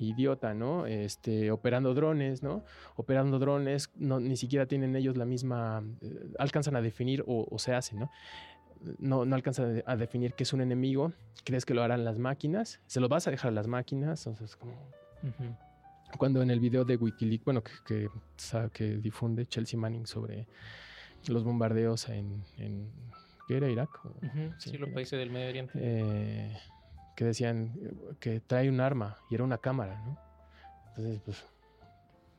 idiota, ¿no? Este, operando drones, ¿no? Operando drones, no, ni siquiera tienen ellos la misma, eh, alcanzan a definir o, o se hacen, ¿no? No, no alcanzan a de- a definir qué es un enemigo, crees que lo harán las máquinas, se lo vas a dejar a las máquinas, o sea, es como cuando en el video de Wikileaks, bueno, que, que, difunde Chelsea Manning sobre los bombardeos en, en ¿qué era Irak? O- sí, Sí, los Irak. países del Medio Oriente. Eh, que decían que trae un arma y era una cámara, ¿no? Entonces, pues,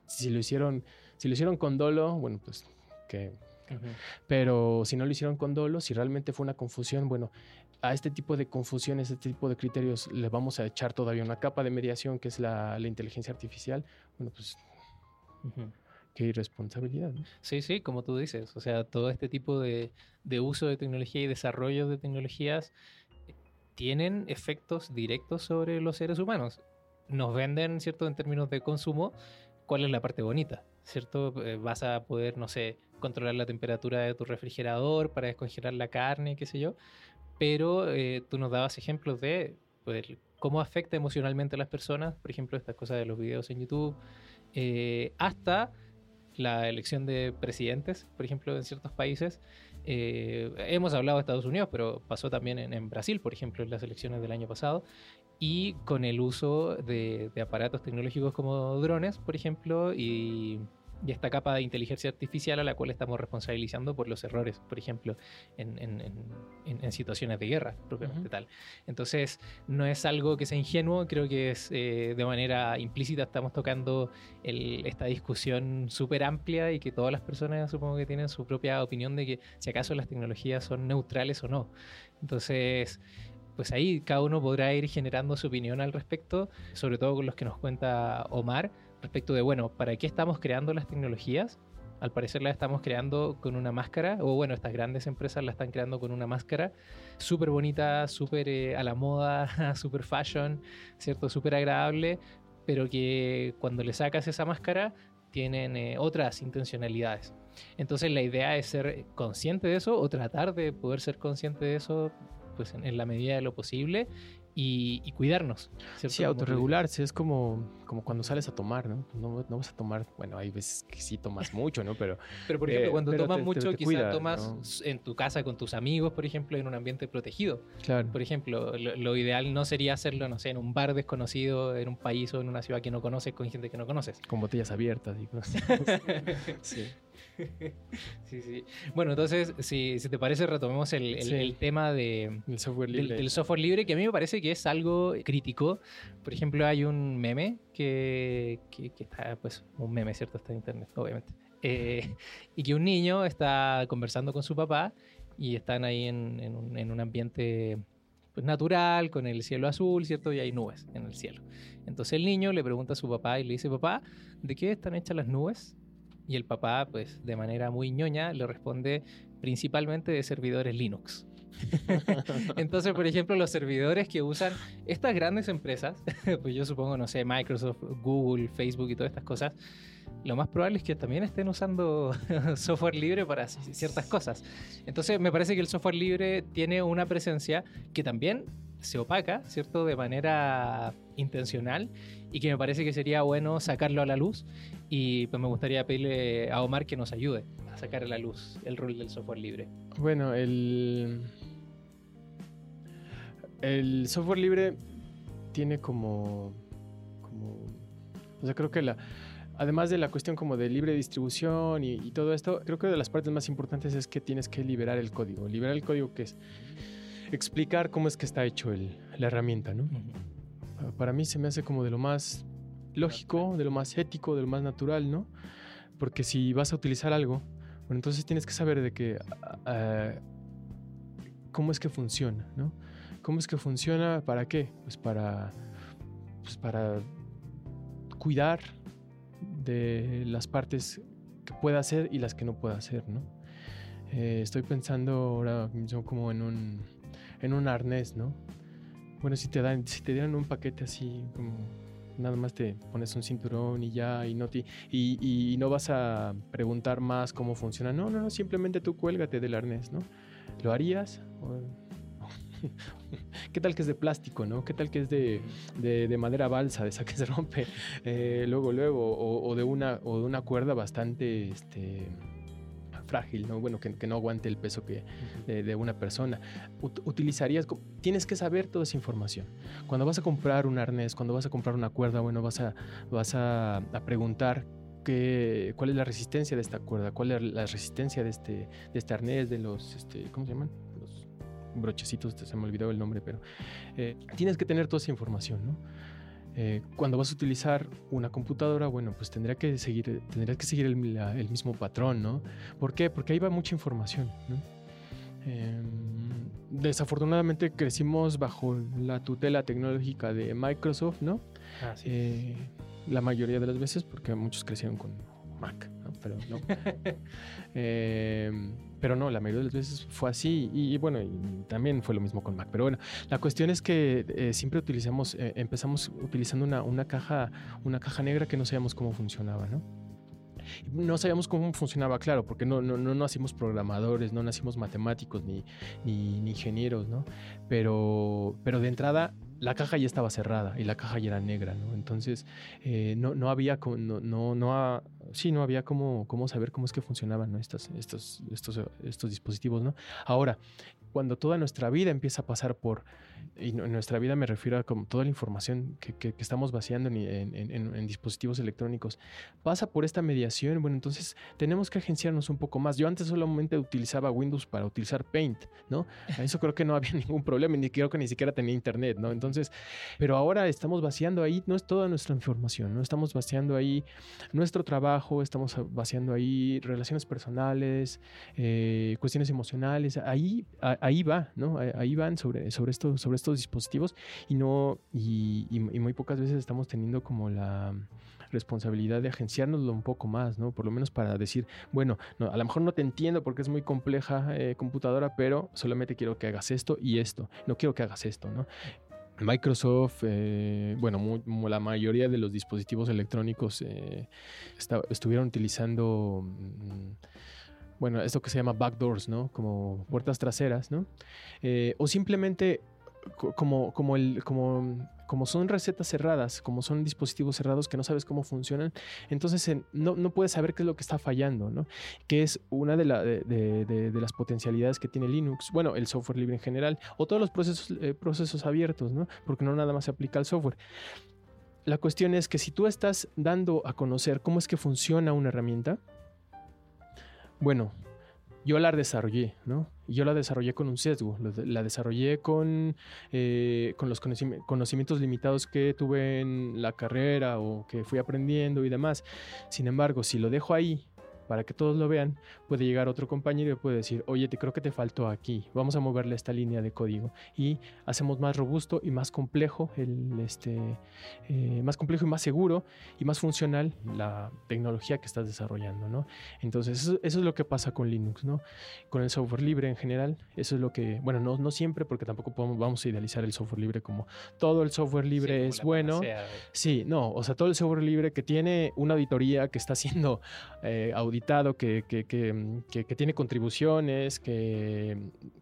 si lo hicieron, si lo hicieron con dolo, bueno, pues que Pero si no lo hicieron con dolo, si realmente fue una confusión, bueno, a este tipo de confusiones, este tipo de criterios, le vamos a echar todavía una capa de mediación que es la, la inteligencia artificial. Bueno, pues qué irresponsabilidad. ¿no? Sí, sí, como tú dices. O sea, todo este tipo de, de uso de tecnología y desarrollo de tecnologías eh, tienen efectos directos sobre los seres humanos. Nos venden, ¿cierto? En términos de consumo, cuál es la parte bonita, ¿cierto? Eh, vas a poder, no sé, controlar la temperatura de tu refrigerador para descongelar la carne, qué sé yo. Pero eh, tú nos dabas ejemplos de pues, cómo afecta emocionalmente a las personas, por ejemplo, estas cosas de los videos en YouTube, eh, hasta la elección de presidentes, por ejemplo, en ciertos países. Eh, hemos hablado de Estados Unidos, pero pasó también en, Brasil, por ejemplo, en las elecciones del año pasado. Y con el uso de, de aparatos tecnológicos como drones, por ejemplo, y, y esta capa de inteligencia artificial a la cual estamos responsabilizando por los errores, por ejemplo, en, en- en- en situaciones de guerra, propiamente Ujú. tal. Entonces, no es algo que sea ingenuo, creo que es eh, de manera implícita estamos tocando el- esta discusión súper amplia y que todas las personas supongo que tienen su propia opinión de que si acaso las tecnologías son neutrales o no. Entonces, pues ahí cada uno podrá ir generando su opinión al respecto, sobre todo con los que nos cuenta Omar, respecto de, bueno, ¿para qué estamos creando las tecnologías? Al parecer las estamos creando con una máscara, o bueno, estas grandes empresas la están creando con una máscara súper bonita, súper eh, a la moda, súper fashion, ¿cierto? Súper agradable, pero que cuando le sacas esa máscara tienen eh, otras intencionalidades. Entonces la idea es ser consciente de eso o tratar de poder ser consciente de eso pues en, en la medida de lo posible y, y cuidarnos. ¿cierto? Sí, autorregularse es como, como cuando sales a tomar, ¿no? no. no vas a tomar, bueno, hay veces que sí tomas mucho, ¿no? Pero. Pero por ejemplo, Eh, cuando tomas te- mucho, quizás tomas ¿no? en tu casa con tus amigos, por ejemplo, en un ambiente protegido. claro. Por ejemplo, lo, lo ideal no sería hacerlo, no sé, en un bar desconocido, en un país o en una ciudad que no conoces con gente que no conoces. Con botellas abiertas y cosas. sí. Sí, sí. Bueno, entonces, si, si te parece, retomemos el, el- Sí. el tema de, El software del, libre. del software libre, que a mí me parece que es algo crítico. Por ejemplo, hay un meme que, que- que está, pues, un meme, ¿cierto? Está en internet, obviamente. Eh, y que un niño está conversando con su papá y están ahí en, en un, en un ambiente pues, natural, con el cielo azul, ¿cierto? Y hay nubes en el cielo. Entonces el niño le pregunta a su papá y le dice, papá, ¿de qué están hechas las nubes? Y el papá, pues de manera muy ñoña, le responde principalmente de servidores Linux. Entonces, por ejemplo, los servidores que usan estas grandes empresas, pues yo supongo, no sé, Microsoft, Google, Facebook y todas estas cosas, lo más probable es que también estén usando software libre para ciertas cosas. Entonces, me parece que el software libre tiene una presencia que también se opaca, ¿cierto? De manera intencional y que me parece que sería bueno sacarlo a la luz y pues me gustaría pedirle a Omar que nos ayude a sacar a la luz el rol del software libre. Bueno, el. El software libre tiene como. O sea, creo que la. Además de la cuestión como de libre distribución y, y todo esto, creo que de las partes más importantes es que tienes que liberar el código. Liberar el código que es explicar cómo es que está hecho el- la herramienta, ¿no? Ah, Para mí se me hace como de lo más lógico, de lo más ético, de lo más natural, ¿no? Porque si vas a utilizar algo, bueno, entonces tienes que saber de que ah, cómo es que funciona, ¿no? ¿Cómo es que funciona? ¿Para qué? Pues para, pues para cuidar de las partes que pueda hacer y las que no pueda hacer, ¿no? Eh, estoy pensando ahora mismo como en un, en un arnés, ¿no? Bueno, si te dan, si te dieran un paquete así como nada más te pones un cinturón y ya y no te, y, y no vas a preguntar más cómo funciona. No, no, no, simplemente tú cuélgate del arnés, ¿no? ¿Lo harías? ¿Qué tal que es de plástico, no? ¿Qué tal que es de, de- de madera balsa, de esa que se rompe eh, luego, luego? O, o de una, o de una cuerda bastante este, frágil, ¿no? Bueno, que, que no aguante el peso que, de, de una persona. Ut- utilizarías, tienes que saber toda esa información. Cuando vas a comprar un arnés, cuando vas a comprar una cuerda, bueno, vas a, vas a, a preguntar qué- cuál es la resistencia de esta cuerda, cuál es la resistencia de este, de este arnés, de los, este, ¿cómo se llaman? Los brochecitos, se me olvidó el nombre, pero eh, tienes que tener toda esa información, ¿no? Eh, cuando vas a utilizar una computadora, bueno, pues tendría que seguir, tendrías que seguir el, la- el mismo patrón, ¿no? ¿Por qué? Porque ahí va mucha información, ¿no? Em, desafortunadamente crecimos bajo la tutela tecnológica de Microsoft, ¿no? Eh, la mayoría de las veces, porque muchos crecieron con Mac, ¿no? pero no. Pero no, la mayoría de las veces fue así y, bueno, y también fue lo mismo con Mac. Pero bueno, la cuestión es que eh, siempre utilizamos, eh, empezamos utilizando una, una caja, una caja negra que no sabíamos cómo funcionaba, ¿no? No sabíamos cómo funcionaba, claro, porque no, no, no nacimos programadores, no nacimos matemáticos ni, ni, ni ingenieros, ¿no? Pero, pero de entrada la caja ya estaba cerrada y la caja ya era negra. Entonces eh, no, no había, no, no, no, sí, no había cómo, cómo saber cómo es que funcionaban ¿no? estos, estos, estos, estos dispositivos, ¿no? Ahora, cuando toda nuestra vida empieza a pasar por, y en nuestra vida me refiero a como toda la información que, que- estamos vaciando en, en- dispositivos electrónicos, pasa por esta mediación, bueno, entonces tenemos que agenciarnos un poco más. Yo antes solamente utilizaba Windows para utilizar Paint, ¿no? Eso creo que no había ningún problema, ni creo que ni siquiera tenía internet, ¿no? Entonces, pero ahora estamos vaciando ahí, no es toda nuestra información, ¿no? Estamos vaciando ahí nuestro trabajo, estamos vaciando ahí relaciones personales, eh, cuestiones emocionales, ahí, ahí va, ¿no? Ahí van sobre, sobre, esto, sobre estos dispositivos y no, y, muy pocas veces estamos teniendo como la responsabilidad de agenciárnoslo un poco más, ¿no? Por lo menos para decir, bueno, no, a lo mejor no te entiendo porque es muy compleja eh, computadora, pero solamente quiero que hagas esto y esto, no quiero que hagas esto, ¿no? Microsoft, eh, bueno, la mayoría de los dispositivos electrónicos eh, estuvieron utilizando, mm, bueno, esto que se llama backdoors, ¿no? Como puertas traseras, ¿no? Eh, o simplemente co- como, como, el, como, como son recetas cerradas, como son dispositivos cerrados que no sabes cómo funcionan, entonces en- no, no puedes saber qué es lo que está fallando, ¿no? Que es una de las potencialidades que tiene Linux, bueno, el software libre en general, o todos los procesos, eh, procesos abiertos, ¿no? Porque no nada más se aplica al software. La cuestión es que si tú estás dando a conocer cómo es que funciona una herramienta, bueno, yo la desarrollé, ¿no? Y Yo la desarrollé con un sesgo, la desarrollé con, eh, con los conocimi- conocimientos limitados que tuve en la carrera o que fui aprendiendo y demás. Sin embargo, si lo dejo ahí para que todos lo vean, puede llegar otro compañero y puede decir, oye, te creo que te faltó aquí, vamos a moverle esta línea de código y hacemos más robusto y más complejo, el, este, eh, más complejo y más seguro y más funcional la tecnología que estás desarrollando, ¿no? Entonces, eso, eso es lo que pasa con Linux, ¿no? Con el software libre en general, eso es lo que, bueno, no, no siempre, porque tampoco podemos, vamos a idealizar el software libre como todo el software libre es bueno. Sí, no, o sea, todo el software libre que tiene una auditoría que está siendo eh, auditado, que, que, que, mm, que- que tiene contribuciones, que,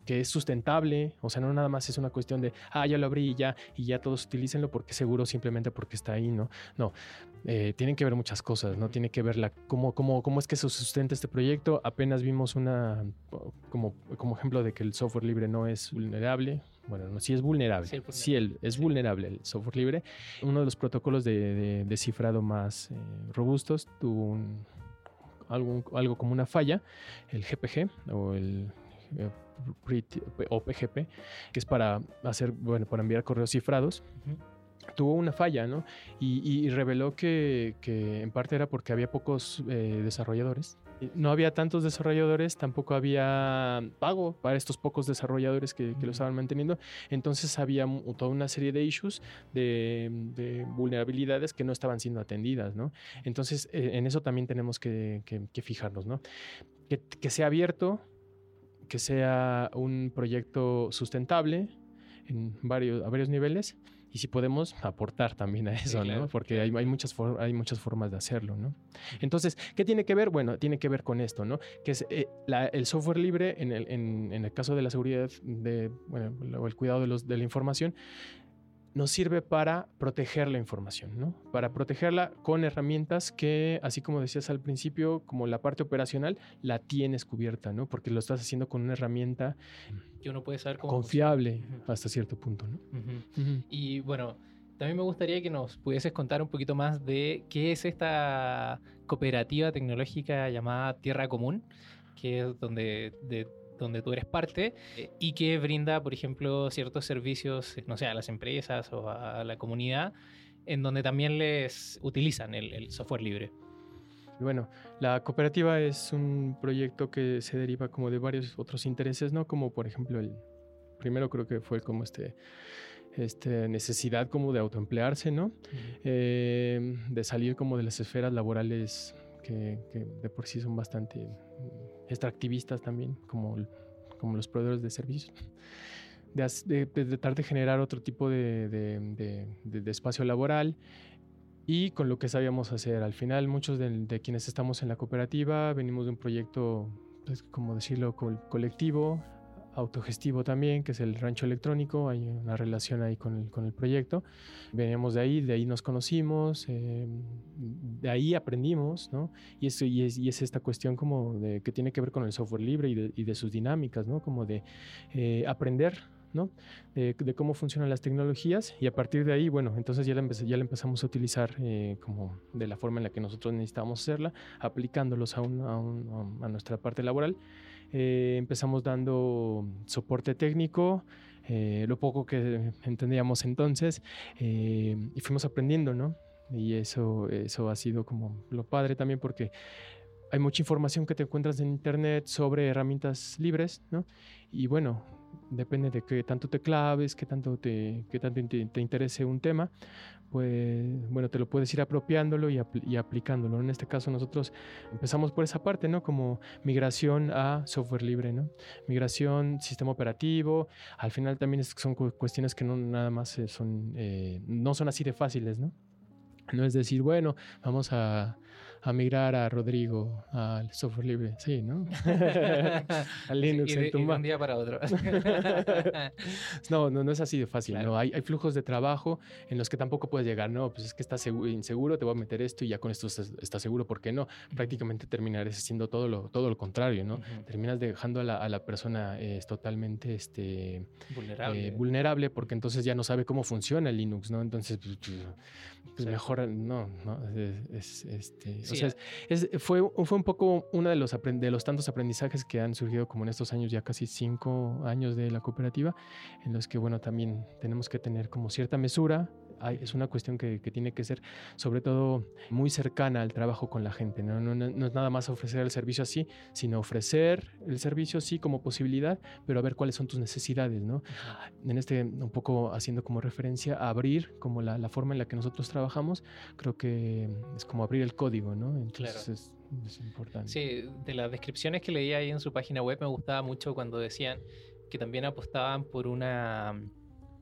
que es sustentable, o sea, no nada más es una cuestión de, ah, ya lo abrí y ya, y ya todos utilícenlo porque seguro simplemente porque está ahí, ¿no? No, eh, tienen que ver muchas cosas, ¿no? Tiene que ver la, cómo, cómo, cómo es que se sustenta este proyecto. Apenas vimos una, como, como ejemplo de que el software libre no es vulnerable. Bueno, no, sí es vulnerable. Sí, es vulnerable. Sí, el- es vulnerable el software libre. Uno de los protocolos de, de- de cifrado más eh, robustos tuvo un- algo, algo como una falla, el GPG o el eh, o PGP, que es para hacer, bueno, para enviar correos cifrados tuvo una falla, ¿no? Y, y- y reveló que, que en parte era porque había pocos eh, desarrolladores. No había tantos desarrolladores, tampoco había pago para estos pocos desarrolladores que, que lo estaban manteniendo. Entonces había toda una serie de issues, de, de vulnerabilidades que no estaban siendo atendidas, ¿no? Entonces eh, en eso también tenemos que, que- que fijarnos, ¿no? Que, que sea abierto, que sea un proyecto sustentable en varios, a varios niveles y si podemos aportar también a eso, claro, ¿no? Porque hay, hay, muchas for- hay muchas formas de hacerlo, ¿no? Entonces, ¿qué tiene que ver? Bueno, tiene que ver con esto, ¿no? Que es eh, la- el software libre, en el, en- en el caso de la seguridad de, bueno, o el cuidado de, los, de la información, nos sirve para proteger la información, ¿no? Para protegerla con herramientas que, así como decías al principio, como la parte operacional, la tienes cubierta, ¿no? Porque lo estás haciendo con una herramienta Que uno puede saber cómo confiable funciona. Hasta cierto punto, ¿no? Y bueno, también me gustaría que nos pudieses contar un poquito más de qué es esta cooperativa tecnológica llamada Tierra Común, que es donde, de- donde tú eres parte y que brinda, por ejemplo, ciertos servicios, no sé, a las empresas o a la comunidad, en donde también les utilizan el, el software libre. Y bueno, la cooperativa es un proyecto que se deriva como de varios otros intereses, ¿no? Como por ejemplo el primero creo que fue como este, este necesidad como de autoemplearse, ¿no? Eh, de salir como de las esferas laborales que, que de por sí son bastante extractivistas también, como, como los proveedores de servicios. De, de- de tratar de generar otro tipo de, de- espacio laboral y con lo que sabíamos hacer. Al final, muchos de, quienes estamos en la cooperativa venimos de un proyecto, pues, como decirlo, col- colectivo, autogestivo también, que es el rancho electrónico, hay una relación ahí con el, con el proyecto. Veníamos de ahí, de ahí nos conocimos, eh, de ahí aprendimos, ¿no? Y, eso, y, es, y es esta cuestión como de, que tiene que ver con el software libre y de, y de sus dinámicas, ¿no? Como de eh, aprender ¿no? De, de, cómo funcionan las tecnologías y a partir de ahí, bueno, entonces ya la, ya la empezamos a utilizar eh, como de la forma en la que nosotros necesitábamos hacerla, aplicándolos a, un, a, un, a nuestra parte laboral. Eh, empezamos dando soporte técnico, eh, lo poco que entendíamos entonces, eh, y fuimos aprendiendo, ¿no? Y eso, eso ha sido como lo padre también porque hay mucha información que te encuentras en internet sobre herramientas libres, ¿no? Y bueno, depende de qué tanto te claves, qué tanto te, qué tanto te, te interese un tema, pues bueno, te lo puedes ir apropiándolo y, apl y, aplicándolo. En este caso nosotros empezamos por esa parte, ¿no? Como migración a software libre, ¿no? Migración, sistema operativo. Al final también son cuestiones que no nada más son, eh, no son así de fáciles, ¿no? No es decir, bueno, vamos a, a migrar a Rodrigo al software libre. Sí, ¿no? al Linux y de, en tu y de un día para otro. no, no, no es así de fácil. Claro. ¿no? Hay, hay, flujos de trabajo en los que tampoco puedes llegar. No, pues es que estás inseguro, te voy a meter esto y ya con esto estás, estás seguro. ¿Por qué no? Prácticamente terminarás siendo todo lo, todo lo contrario, ¿no? Uh -huh. Terminas dejando a la, a la persona eh, totalmente este, vulnerable. Eh, vulnerable porque entonces ya no sabe cómo funciona el Linux, ¿no? Entonces, pues, pues mejor, no, no, es, es este, sí, o sea, es, es, fue, fue un poco uno de los, de los tantos aprendizajes que han surgido como en estos años, ya casi cinco años de la cooperativa, en los que, bueno, también tenemos que tener como cierta mesura. Hay, es una cuestión que, que, tiene que ser, sobre todo, muy cercana al trabajo con la gente. ¿no? No, no, no es nada más ofrecer el servicio así, sino ofrecer el servicio sí como posibilidad, pero a ver cuáles son tus necesidades. ¿no? En este, un poco haciendo como referencia a abrir como la, la forma en la que nosotros trabajamos, creo que es como abrir el código, ¿no? Entonces claro. es, es, importante. Sí, de las descripciones que leía ahí en su página web me gustaba mucho cuando decían que también apostaban por una,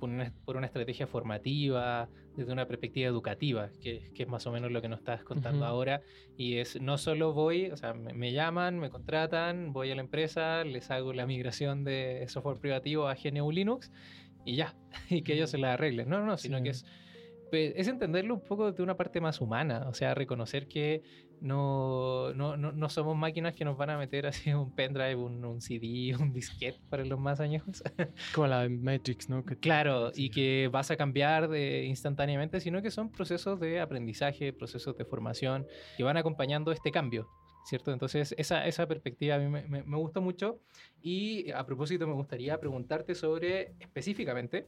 por una, por una estrategia formativa, desde una perspectiva educativa, que, que, es más o menos lo que nos estás contando uh -huh. ahora. Y es, no solo voy, o sea, me, me, llaman, me contratan, voy a la empresa, les hago la migración de software privativo a GNU Linux y ya, y que ellos se la arreglen. No, no, sino sí. que es es entenderlo un poco de una parte más humana, o sea, reconocer que no, no, no, no somos máquinas que nos van a meter así un pendrive, un, un CD, un disquete para los más añejos. Como la Matrix, ¿no? Que claro, sí. y que vas a cambiar de instantáneamente, sino que son procesos de aprendizaje, procesos de formación que van acompañando este cambio. ¿Cierto? Entonces, esa, esa perspectiva a mí me, me, me gustó mucho. Y a propósito, me gustaría preguntarte sobre específicamente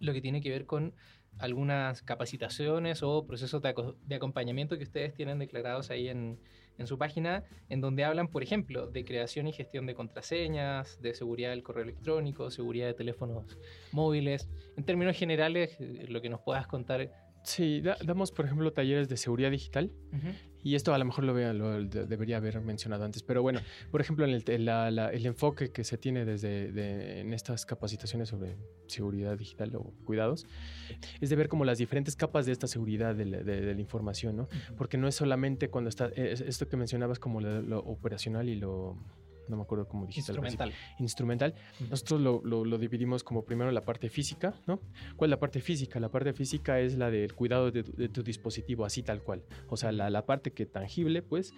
lo que tiene que ver con algunas capacitaciones o procesos de, acompañamiento que ustedes tienen declarados ahí en, en, su página, en donde hablan, por ejemplo, de creación y gestión de contraseñas, de seguridad del correo electrónico, seguridad de teléfonos móviles. En términos generales, lo que nos puedas contar. Sí, da, damos, por ejemplo, talleres de seguridad digital. Uh -huh. Y esto a lo mejor lo, vea, lo de, debería haber mencionado antes. Pero bueno, por ejemplo, en el, la, la, el enfoque que se tiene desde de, en estas capacitaciones sobre seguridad digital o cuidados es de ver como las diferentes capas de esta seguridad de la, de, de la información, ¿no? Uh -huh. Porque no es solamente cuando está, es, esto que mencionabas como lo, lo operacional y lo no me acuerdo cómo dijiste. Instrumental. Instrumental. Nosotros lo, lo, lo, dividimos como primero la parte física, ¿no? ¿Cuál es la parte física? La parte física es la del cuidado de tu, de tu dispositivo, así tal cual. O sea, la, la, parte que tangible, pues,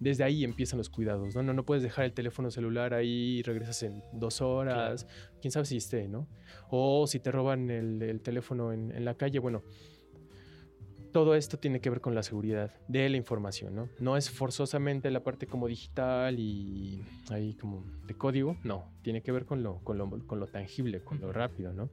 desde ahí empiezan los cuidados, ¿no? No, no puedes dejar el teléfono celular ahí y regresas en dos horas, claro. quién sabe si esté, ¿no? O si te roban el, el teléfono en, en la calle, bueno, todo esto tiene que ver con la seguridad de la información, ¿no? No es forzosamente la parte como digital y ahí como de código, no, tiene que ver con lo, con lo, con lo tangible, con lo rápido, ¿no?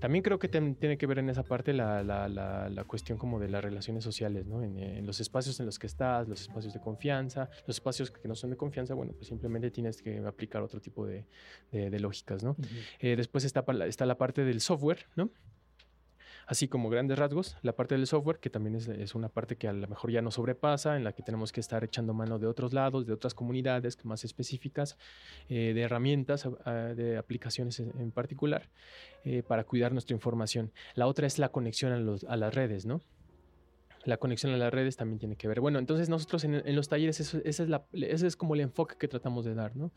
También creo que tiene que ver en esa parte la, la, la, la cuestión como de las relaciones sociales, ¿no? En, en, los espacios en los que estás, los espacios de confianza, los espacios que no son de confianza, bueno, pues simplemente tienes que aplicar otro tipo de, de, de lógicas, ¿no? Uh -huh. eh, después está, está la parte del software, ¿no? Así como grandes rasgos, la parte del software, que también es, una parte que a lo mejor ya nos sobrepasa, en la que tenemos que estar echando mano de otros lados, de otras comunidades más específicas, eh, de herramientas, de aplicaciones en, particular, eh, para cuidar nuestra información. La otra es la conexión a, las redes, ¿no? la conexión a las redes también tiene que ver. Bueno, entonces nosotros en, los talleres, eso, es ese es como el enfoque que tratamos de dar, ¿no?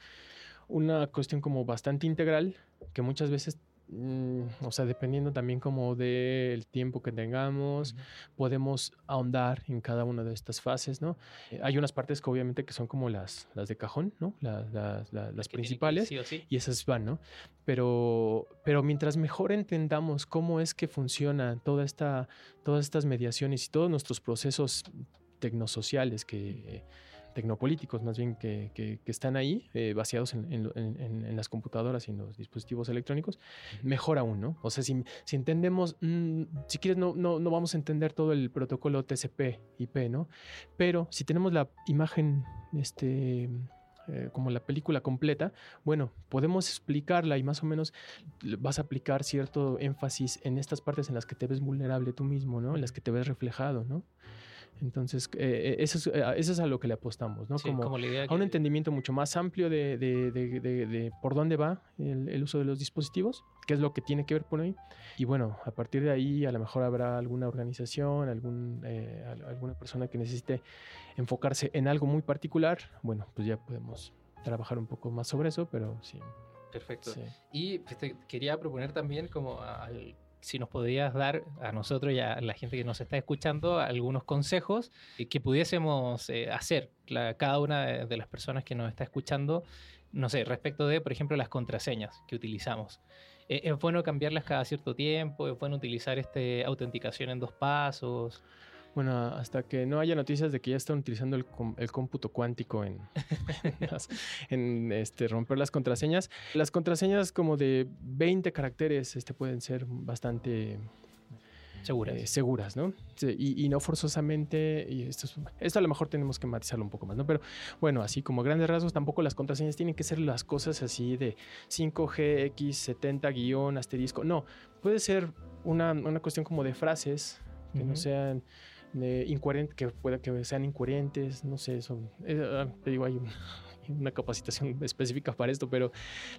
una cuestión como bastante integral que muchas veces mm, o sea, dependiendo también como del tiempo que tengamos, podemos ahondar en cada una de estas fases, ¿no? Eh, hay unas partes que obviamente que son como las, las de cajón, ¿no? La- la- la- las Que principales sí o sí. y esas van, ¿no? Pero, pero mientras mejor entendamos cómo es que funciona toda esta, todas estas mediaciones y todos nuestros procesos tecnosociales que tecnopolíticos más bien que, que- que están ahí, eh, baseados en, en las computadoras y en los dispositivos electrónicos, mejor aún, ¿no? O sea, si, si entendemos, mm, si quieres, no, no, no vamos a entender todo el protocolo TCP/IP, ¿no? Pero si tenemos la imagen, este, eh, como la película completa, bueno, podemos explicarla y más o menos vas a aplicar cierto énfasis en estas partes en las que te ves vulnerable tú mismo, ¿no? En las que te ves reflejado, ¿no? Entonces, eh, eso, es, eh, eso es a lo que le apostamos, ¿no? Sí, como, la idea a un que- entendimiento mucho más amplio de, de- de- de- por dónde va el, el uso de los dispositivos, qué es lo que tiene que ver por ahí. Y bueno, a partir de ahí a lo mejor habrá alguna organización, algún, eh, al- alguna persona que necesite enfocarse en algo muy particular. Bueno, pues ya podemos trabajar un poco más sobre eso, pero sí. Perfecto. sí. Y pues, te quería proponer también como al- si nos podrías dar a nosotros y a la gente que nos está escuchando algunos consejos eh, que pudiésemos eh, hacer cada una de, de las personas que nos está escuchando, no sé, respecto de, por ejemplo, las contraseñas que utilizamos. Eh, ¿Es bueno cambiarlas cada cierto tiempo? ¿Es bueno utilizar este autenticación en dos pasos? Bueno, hasta que no haya noticias de que ya están utilizando el, el cómputo cuántico en, las- en, este, romper las contraseñas. Las contraseñas como de 20 caracteres este, pueden ser bastante Seguras. eh, seguras, ¿no? Sí, y, y no forzosamente, y esto, es- esto a lo mejor tenemos que matizarlo un poco más, ¿no? Pero bueno, así como grandes rasgos, tampoco las contraseñas tienen que ser las cosas así de 5G, X, 70, guion, asterisco. No, puede ser una, una cuestión como de frases que no sean eh, incoherentes, que pueda que sean incoherentes, no sé, son, eh, ah, te digo, hay un- una capacitación específica para esto, pero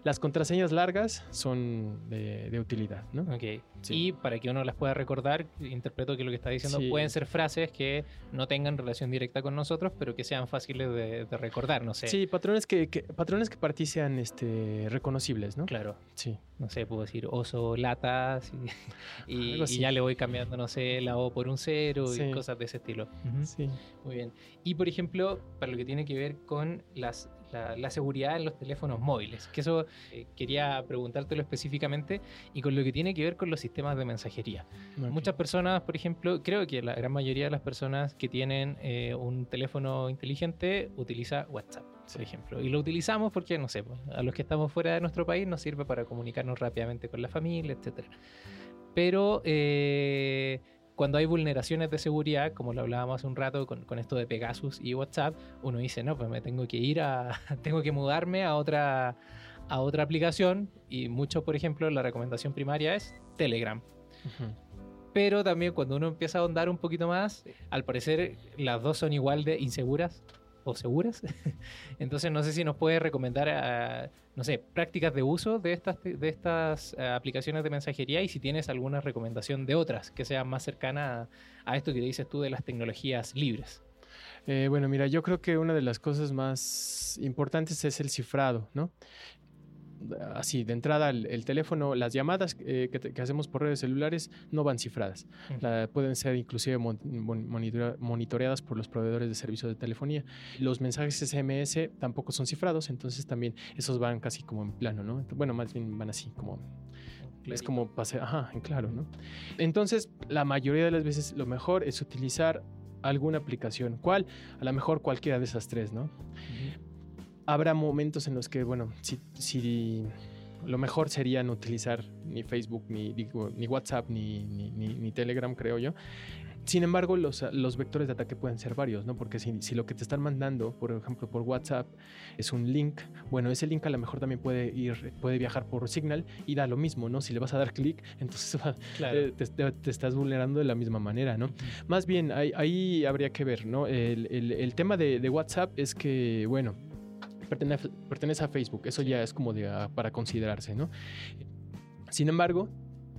las contraseñas largas son de, de utilidad, ¿no? Ok. Sí. Y para que uno las pueda recordar, interpreto que lo que está diciendo Sí. pueden ser frases que no tengan relación directa con nosotros, pero que sean fáciles de, de recordar, no sé. Sí, patrones que, que- patrones que para ti sean este, reconocibles, ¿no? Claro, Sí. No sé, puedo decir oso, latas, y, ya le voy cambiando, no sé, la O por un cero Sí. y cosas de ese estilo. Sí. Muy bien. Y por ejemplo, para lo que tiene que ver con las, la, la seguridad en los teléfonos móviles, que eso eh, quería preguntártelo específicamente, y con lo que tiene que ver con los sistemas de mensajería. Ok. Muchas personas, por ejemplo, creo que la gran mayoría de las personas que tienen eh, un teléfono inteligente utiliza WhatsApp, por ejemplo. Y lo utilizamos porque, no sé, pues, a los que estamos fuera de nuestro país nos sirve para comunicarnos rápidamente con la familia, etc. Pero eh, cuando hay vulneraciones de seguridad, como lo hablábamos hace un rato con, con esto de Pegasus y WhatsApp, uno dice, no, pues me tengo que ir a, tengo que mudarme a otra, a otra aplicación. Y mucho, por ejemplo, la recomendación primaria es Telegram. Ujú. Pero también cuando uno empieza a ahondar un poquito más, al parecer las dos son igual de inseguras o seguras. Entonces no sé si nos puede recomendar, ah, no sé, prácticas de uso de estas, de estas ah, aplicaciones de mensajería y si tienes alguna recomendación de otras que sean más cercanas a, esto que dices tú de las tecnologías libres. Eh, bueno, mira, yo creo que una de las cosas más importantes es el cifrado, ¿no? Así, de entrada, el, el teléfono, las llamadas eh, que, hacemos por redes celulares no van cifradas. La- pueden ser inclusive mon- mon- monitora- monitoreadas por los proveedores de servicios de telefonía. Los mensajes SMS tampoco son cifrados, entonces también esos van casi como en plano, ¿no? Bueno, más bien van así como es como pase, ajá, en claro, ¿no? Entonces, la mayoría de las veces lo mejor es utilizar alguna aplicación. ¿Cuál? A lo mejor cualquiera de esas tres, ¿no? Ujú. Habrá momentos en los que, bueno, si, si lo mejor sería no utilizar ni Facebook, ni, digo, ni WhatsApp, ni, ni, Telegram, creo yo. Sin embargo, los, los vectores de ataque pueden ser varios, ¿no? Porque si, si lo que te están mandando, por ejemplo, por WhatsApp, es un link, bueno, ese link a lo mejor también puede ir, puede viajar por Signal y da lo mismo, ¿no? Si le vas a dar clic, entonces Claro. eh, te, te- te estás vulnerando de la misma manera, ¿no? Más bien, ahí, ahí habría que ver, ¿no? El, el- el tema de, de WhatsApp es que, bueno, pertenece, pertenece a Facebook, eso ya es como de, ah, para considerarse, ¿no? Sin embargo,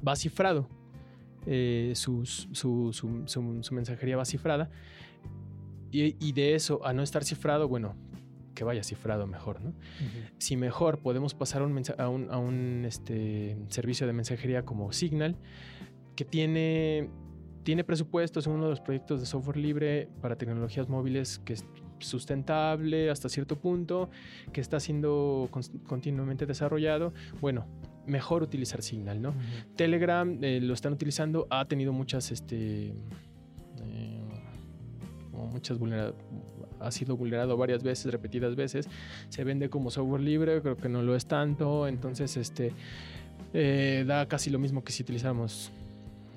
va cifrado, eh, su, su- su- su mensajería va cifrada, y, y de eso a no estar cifrado, bueno, que vaya cifrado mejor, ¿no? Si mejor podemos pasar un a un, a un, este, servicio de mensajería como Signal, que tiene, tiene presupuestos en uno de los proyectos de software libre para tecnologías móviles que es sustentable hasta cierto punto, que está siendo continuamente desarrollado, bueno, mejor utilizar Signal, ¿no? Telegram eh, lo están utilizando, ha tenido muchas, este, eh, muchas vulnera- ha sido vulnerado varias veces, repetidas veces, se vende como software libre, creo que no lo es tanto, entonces este eh, da casi lo mismo que si utilizáramos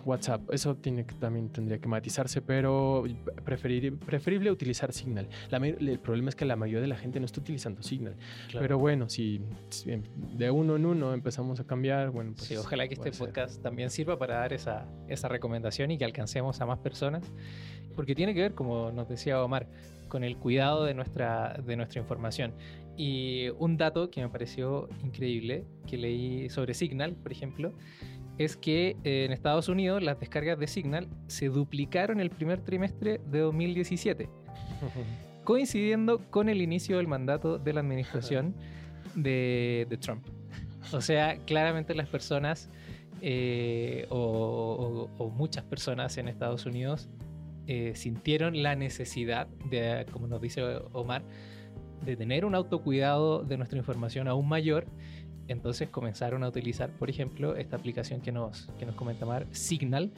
WhatsApp. Eso tiene que, también tendría que matizarse, pero preferir, preferible utilizar Signal. La el problema es que la mayoría de la gente no está utilizando Signal. Claro. Pero bueno, si, si de uno en uno empezamos a cambiar, bueno, pues Sí, ojalá que este puede ser. podcast también sirva para dar esa, esa recomendación y que alcancemos a más personas, porque tiene que ver, como nos decía Omar, con el cuidado de nuestra, de nuestra información. Y un dato que me pareció increíble, que leí sobre Signal, por ejemplo, es que eh, en Estados Unidos las descargas de Signal se duplicaron el primer trimestre de 2017, coincidiendo con el inicio del mandato de la administración de, de Trump. O sea, claramente las personas eh, o, o- o muchas personas en Estados Unidos eh, sintieron la necesidad de, como nos dice Omar, de tener un autocuidado de nuestra información aún mayor. Entonces comenzaron a utilizar, por ejemplo, esta aplicación que nos, que nos comenta Mar, Signal,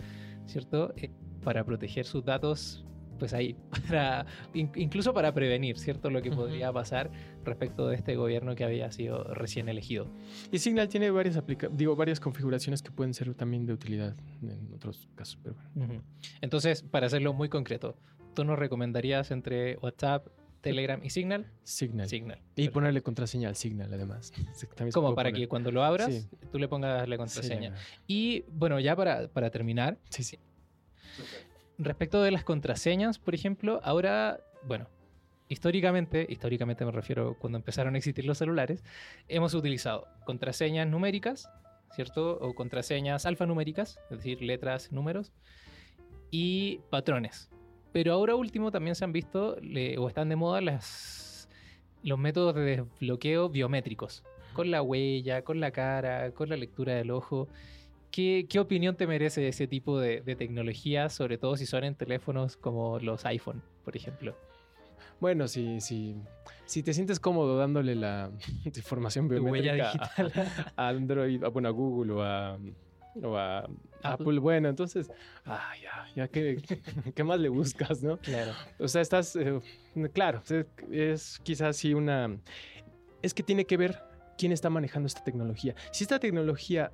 ¿cierto? Eh, para proteger sus datos, pues ahí, para, in- incluso para prevenir, ¿cierto? Lo que podría pasar respecto de este gobierno que había sido recién elegido. Y Signal tiene varias, aplica digo, varias configuraciones que pueden ser también de utilidad en otros casos. Pero bueno. Ujú. Entonces, para hacerlo muy concreto, ¿tú nos recomendarías entre WhatsApp, Telegram y Signal? Signal. Signal. Y Perfecto. ponerle contraseña al Signal, además. Sí, también Como para poner. que cuando lo abras, Sí. tú le pongas la Sí, contraseña. ya. Y bueno, ya para, para terminar, Sí, sí. respecto de las contraseñas, por ejemplo, ahora, bueno, históricamente, históricamente me refiero cuando empezaron a existir los celulares, hemos utilizado contraseñas numéricas, ¿cierto? O contraseñas alfanuméricas, es decir, letras, números, y patrones. Pero ahora último también se han visto, le- o están de moda, las, los métodos de desbloqueo biométricos, con la huella, con la cara, con la lectura del ojo. ¿Qué, qué opinión te merece ese tipo de, de tecnología, sobre todo si son en teléfonos como los iPhone, por ejemplo? Bueno, si, si, si te sientes cómodo dándole la información biométrica a, a Android, a, bueno, a Google o a, o a Apple. Apple. bueno, entonces, ah, ya, ya, ¿qué, qué más le buscas, no? Claro. O sea, estás, eh, claro, es, es quizás sí una... Es que tiene que ver quién está manejando esta tecnología. Si esta tecnología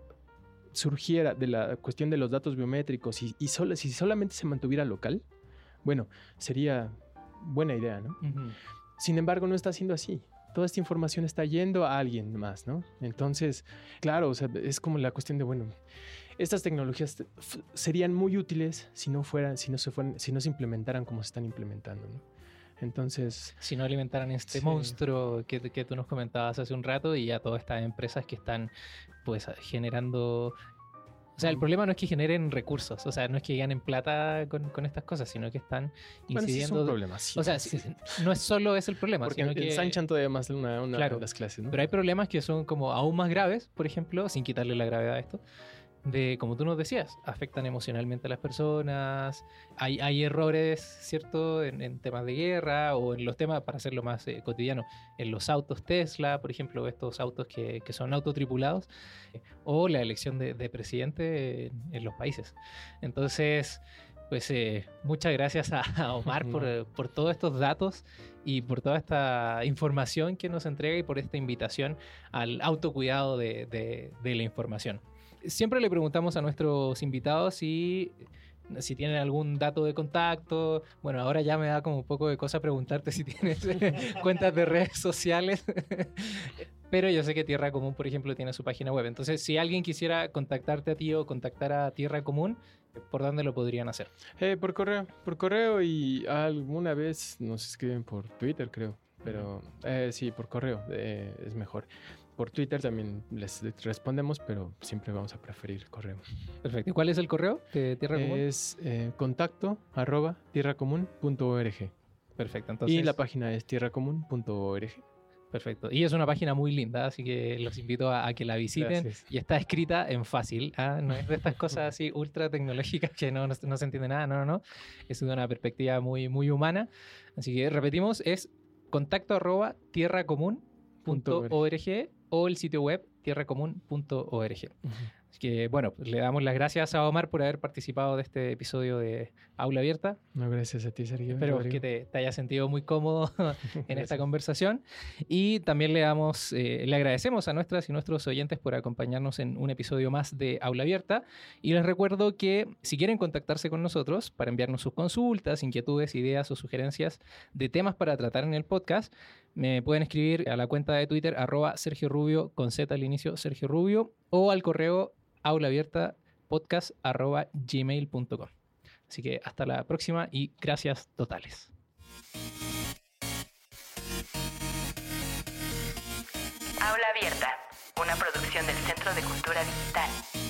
surgiera de la cuestión de los datos biométricos y, y solo, si solamente se mantuviera local, bueno, sería buena idea, ¿no? Sin embargo, no está siendo así. Toda esta información está yendo a alguien más, ¿no? Entonces, claro, o sea, es como la cuestión de, bueno, estas tecnologías serían muy útiles si no fueran, si no se fueran, si no se implementaran como se están implementando, ¿no? Entonces, Si no alimentaran este Sí. monstruo que, que tú nos comentabas hace un rato y ya todas estas empresas que están pues generando... O sea, el problema no es que generen recursos, o sea, no es que ganen plata con, con estas cosas, sino que están bueno, sí es incidiendo... un problema, sí. o sea, sí, sí, no es solo es el problema, porque sino que... ensanchan todavía más una, una Claro, de las clases, ¿no? Pero hay problemas que son como aún más graves, por ejemplo, sin quitarle la gravedad a esto, de, como tú nos decías, afectan emocionalmente a las personas, hay, hay errores, ¿cierto?, en, en temas de guerra o en los temas, para hacerlo más eh, cotidiano, en los autos Tesla, por ejemplo, estos autos que, que son autotripulados, eh, o la elección de, de presidente en, en los países. Entonces... Pues eh, muchas gracias a, a Omar por, por todos estos datos y por toda esta información que nos entrega y por esta invitación al autocuidado de, de- de la información. Siempre le preguntamos a nuestros invitados si, si tienen algún dato de contacto. Bueno, ahora ya me da como un poco de cosa preguntarte si tienes cuentas de redes sociales. Pero yo sé que Tierra Común, por ejemplo, tiene su página web. Entonces, si alguien quisiera contactarte a ti o contactar a Tierra Común, ¿por dónde lo podrían hacer? Eh, por correo, por correo y alguna vez nos escriben por Twitter, creo. Pero eh, sí, por correo eh, es mejor. Por Twitter también les respondemos, pero siempre vamos a preferir correo. Perfecto. ¿Y cuál es el correo de Tierra Común? Es eh, contacto arroba tierracomún.org. Perfecto. Entonces, Y la página es tierracomún.org. Perfecto. Y es una página muy linda, así que los invito a, a que la visiten. Gracias. Y está escrita en fácil. ¿ah? No es de estas cosas así ultra tecnológicas que no, no, no se entiende nada. No, no, no. Es de una perspectiva muy, muy humana. Así que repetimos, es contacto arroba tierracomún.org o el sitio web tierracomún.org. Así que bueno, pues le damos las gracias a Omar por haber participado de este episodio de Aula Abierta. No, gracias a ti, Sergio. Espero Rodrigo. que te, te hayas sentido muy cómodo en esta conversación. Y también le damos, eh, le agradecemos a nuestras y nuestros oyentes por acompañarnos en un episodio más de Aula Abierta. Y les recuerdo que si quieren contactarse con nosotros para enviarnos sus consultas, inquietudes, ideas o sugerencias de temas para tratar en el podcast, me pueden escribir a la cuenta de Twitter arroba Sergio Rubio con Z al inicio Sergio Rubio o al correo aulaabierta podcast arroba. Así que hasta la próxima y gracias totales. Aula Abierta, una producción del Centro de Cultura Digital.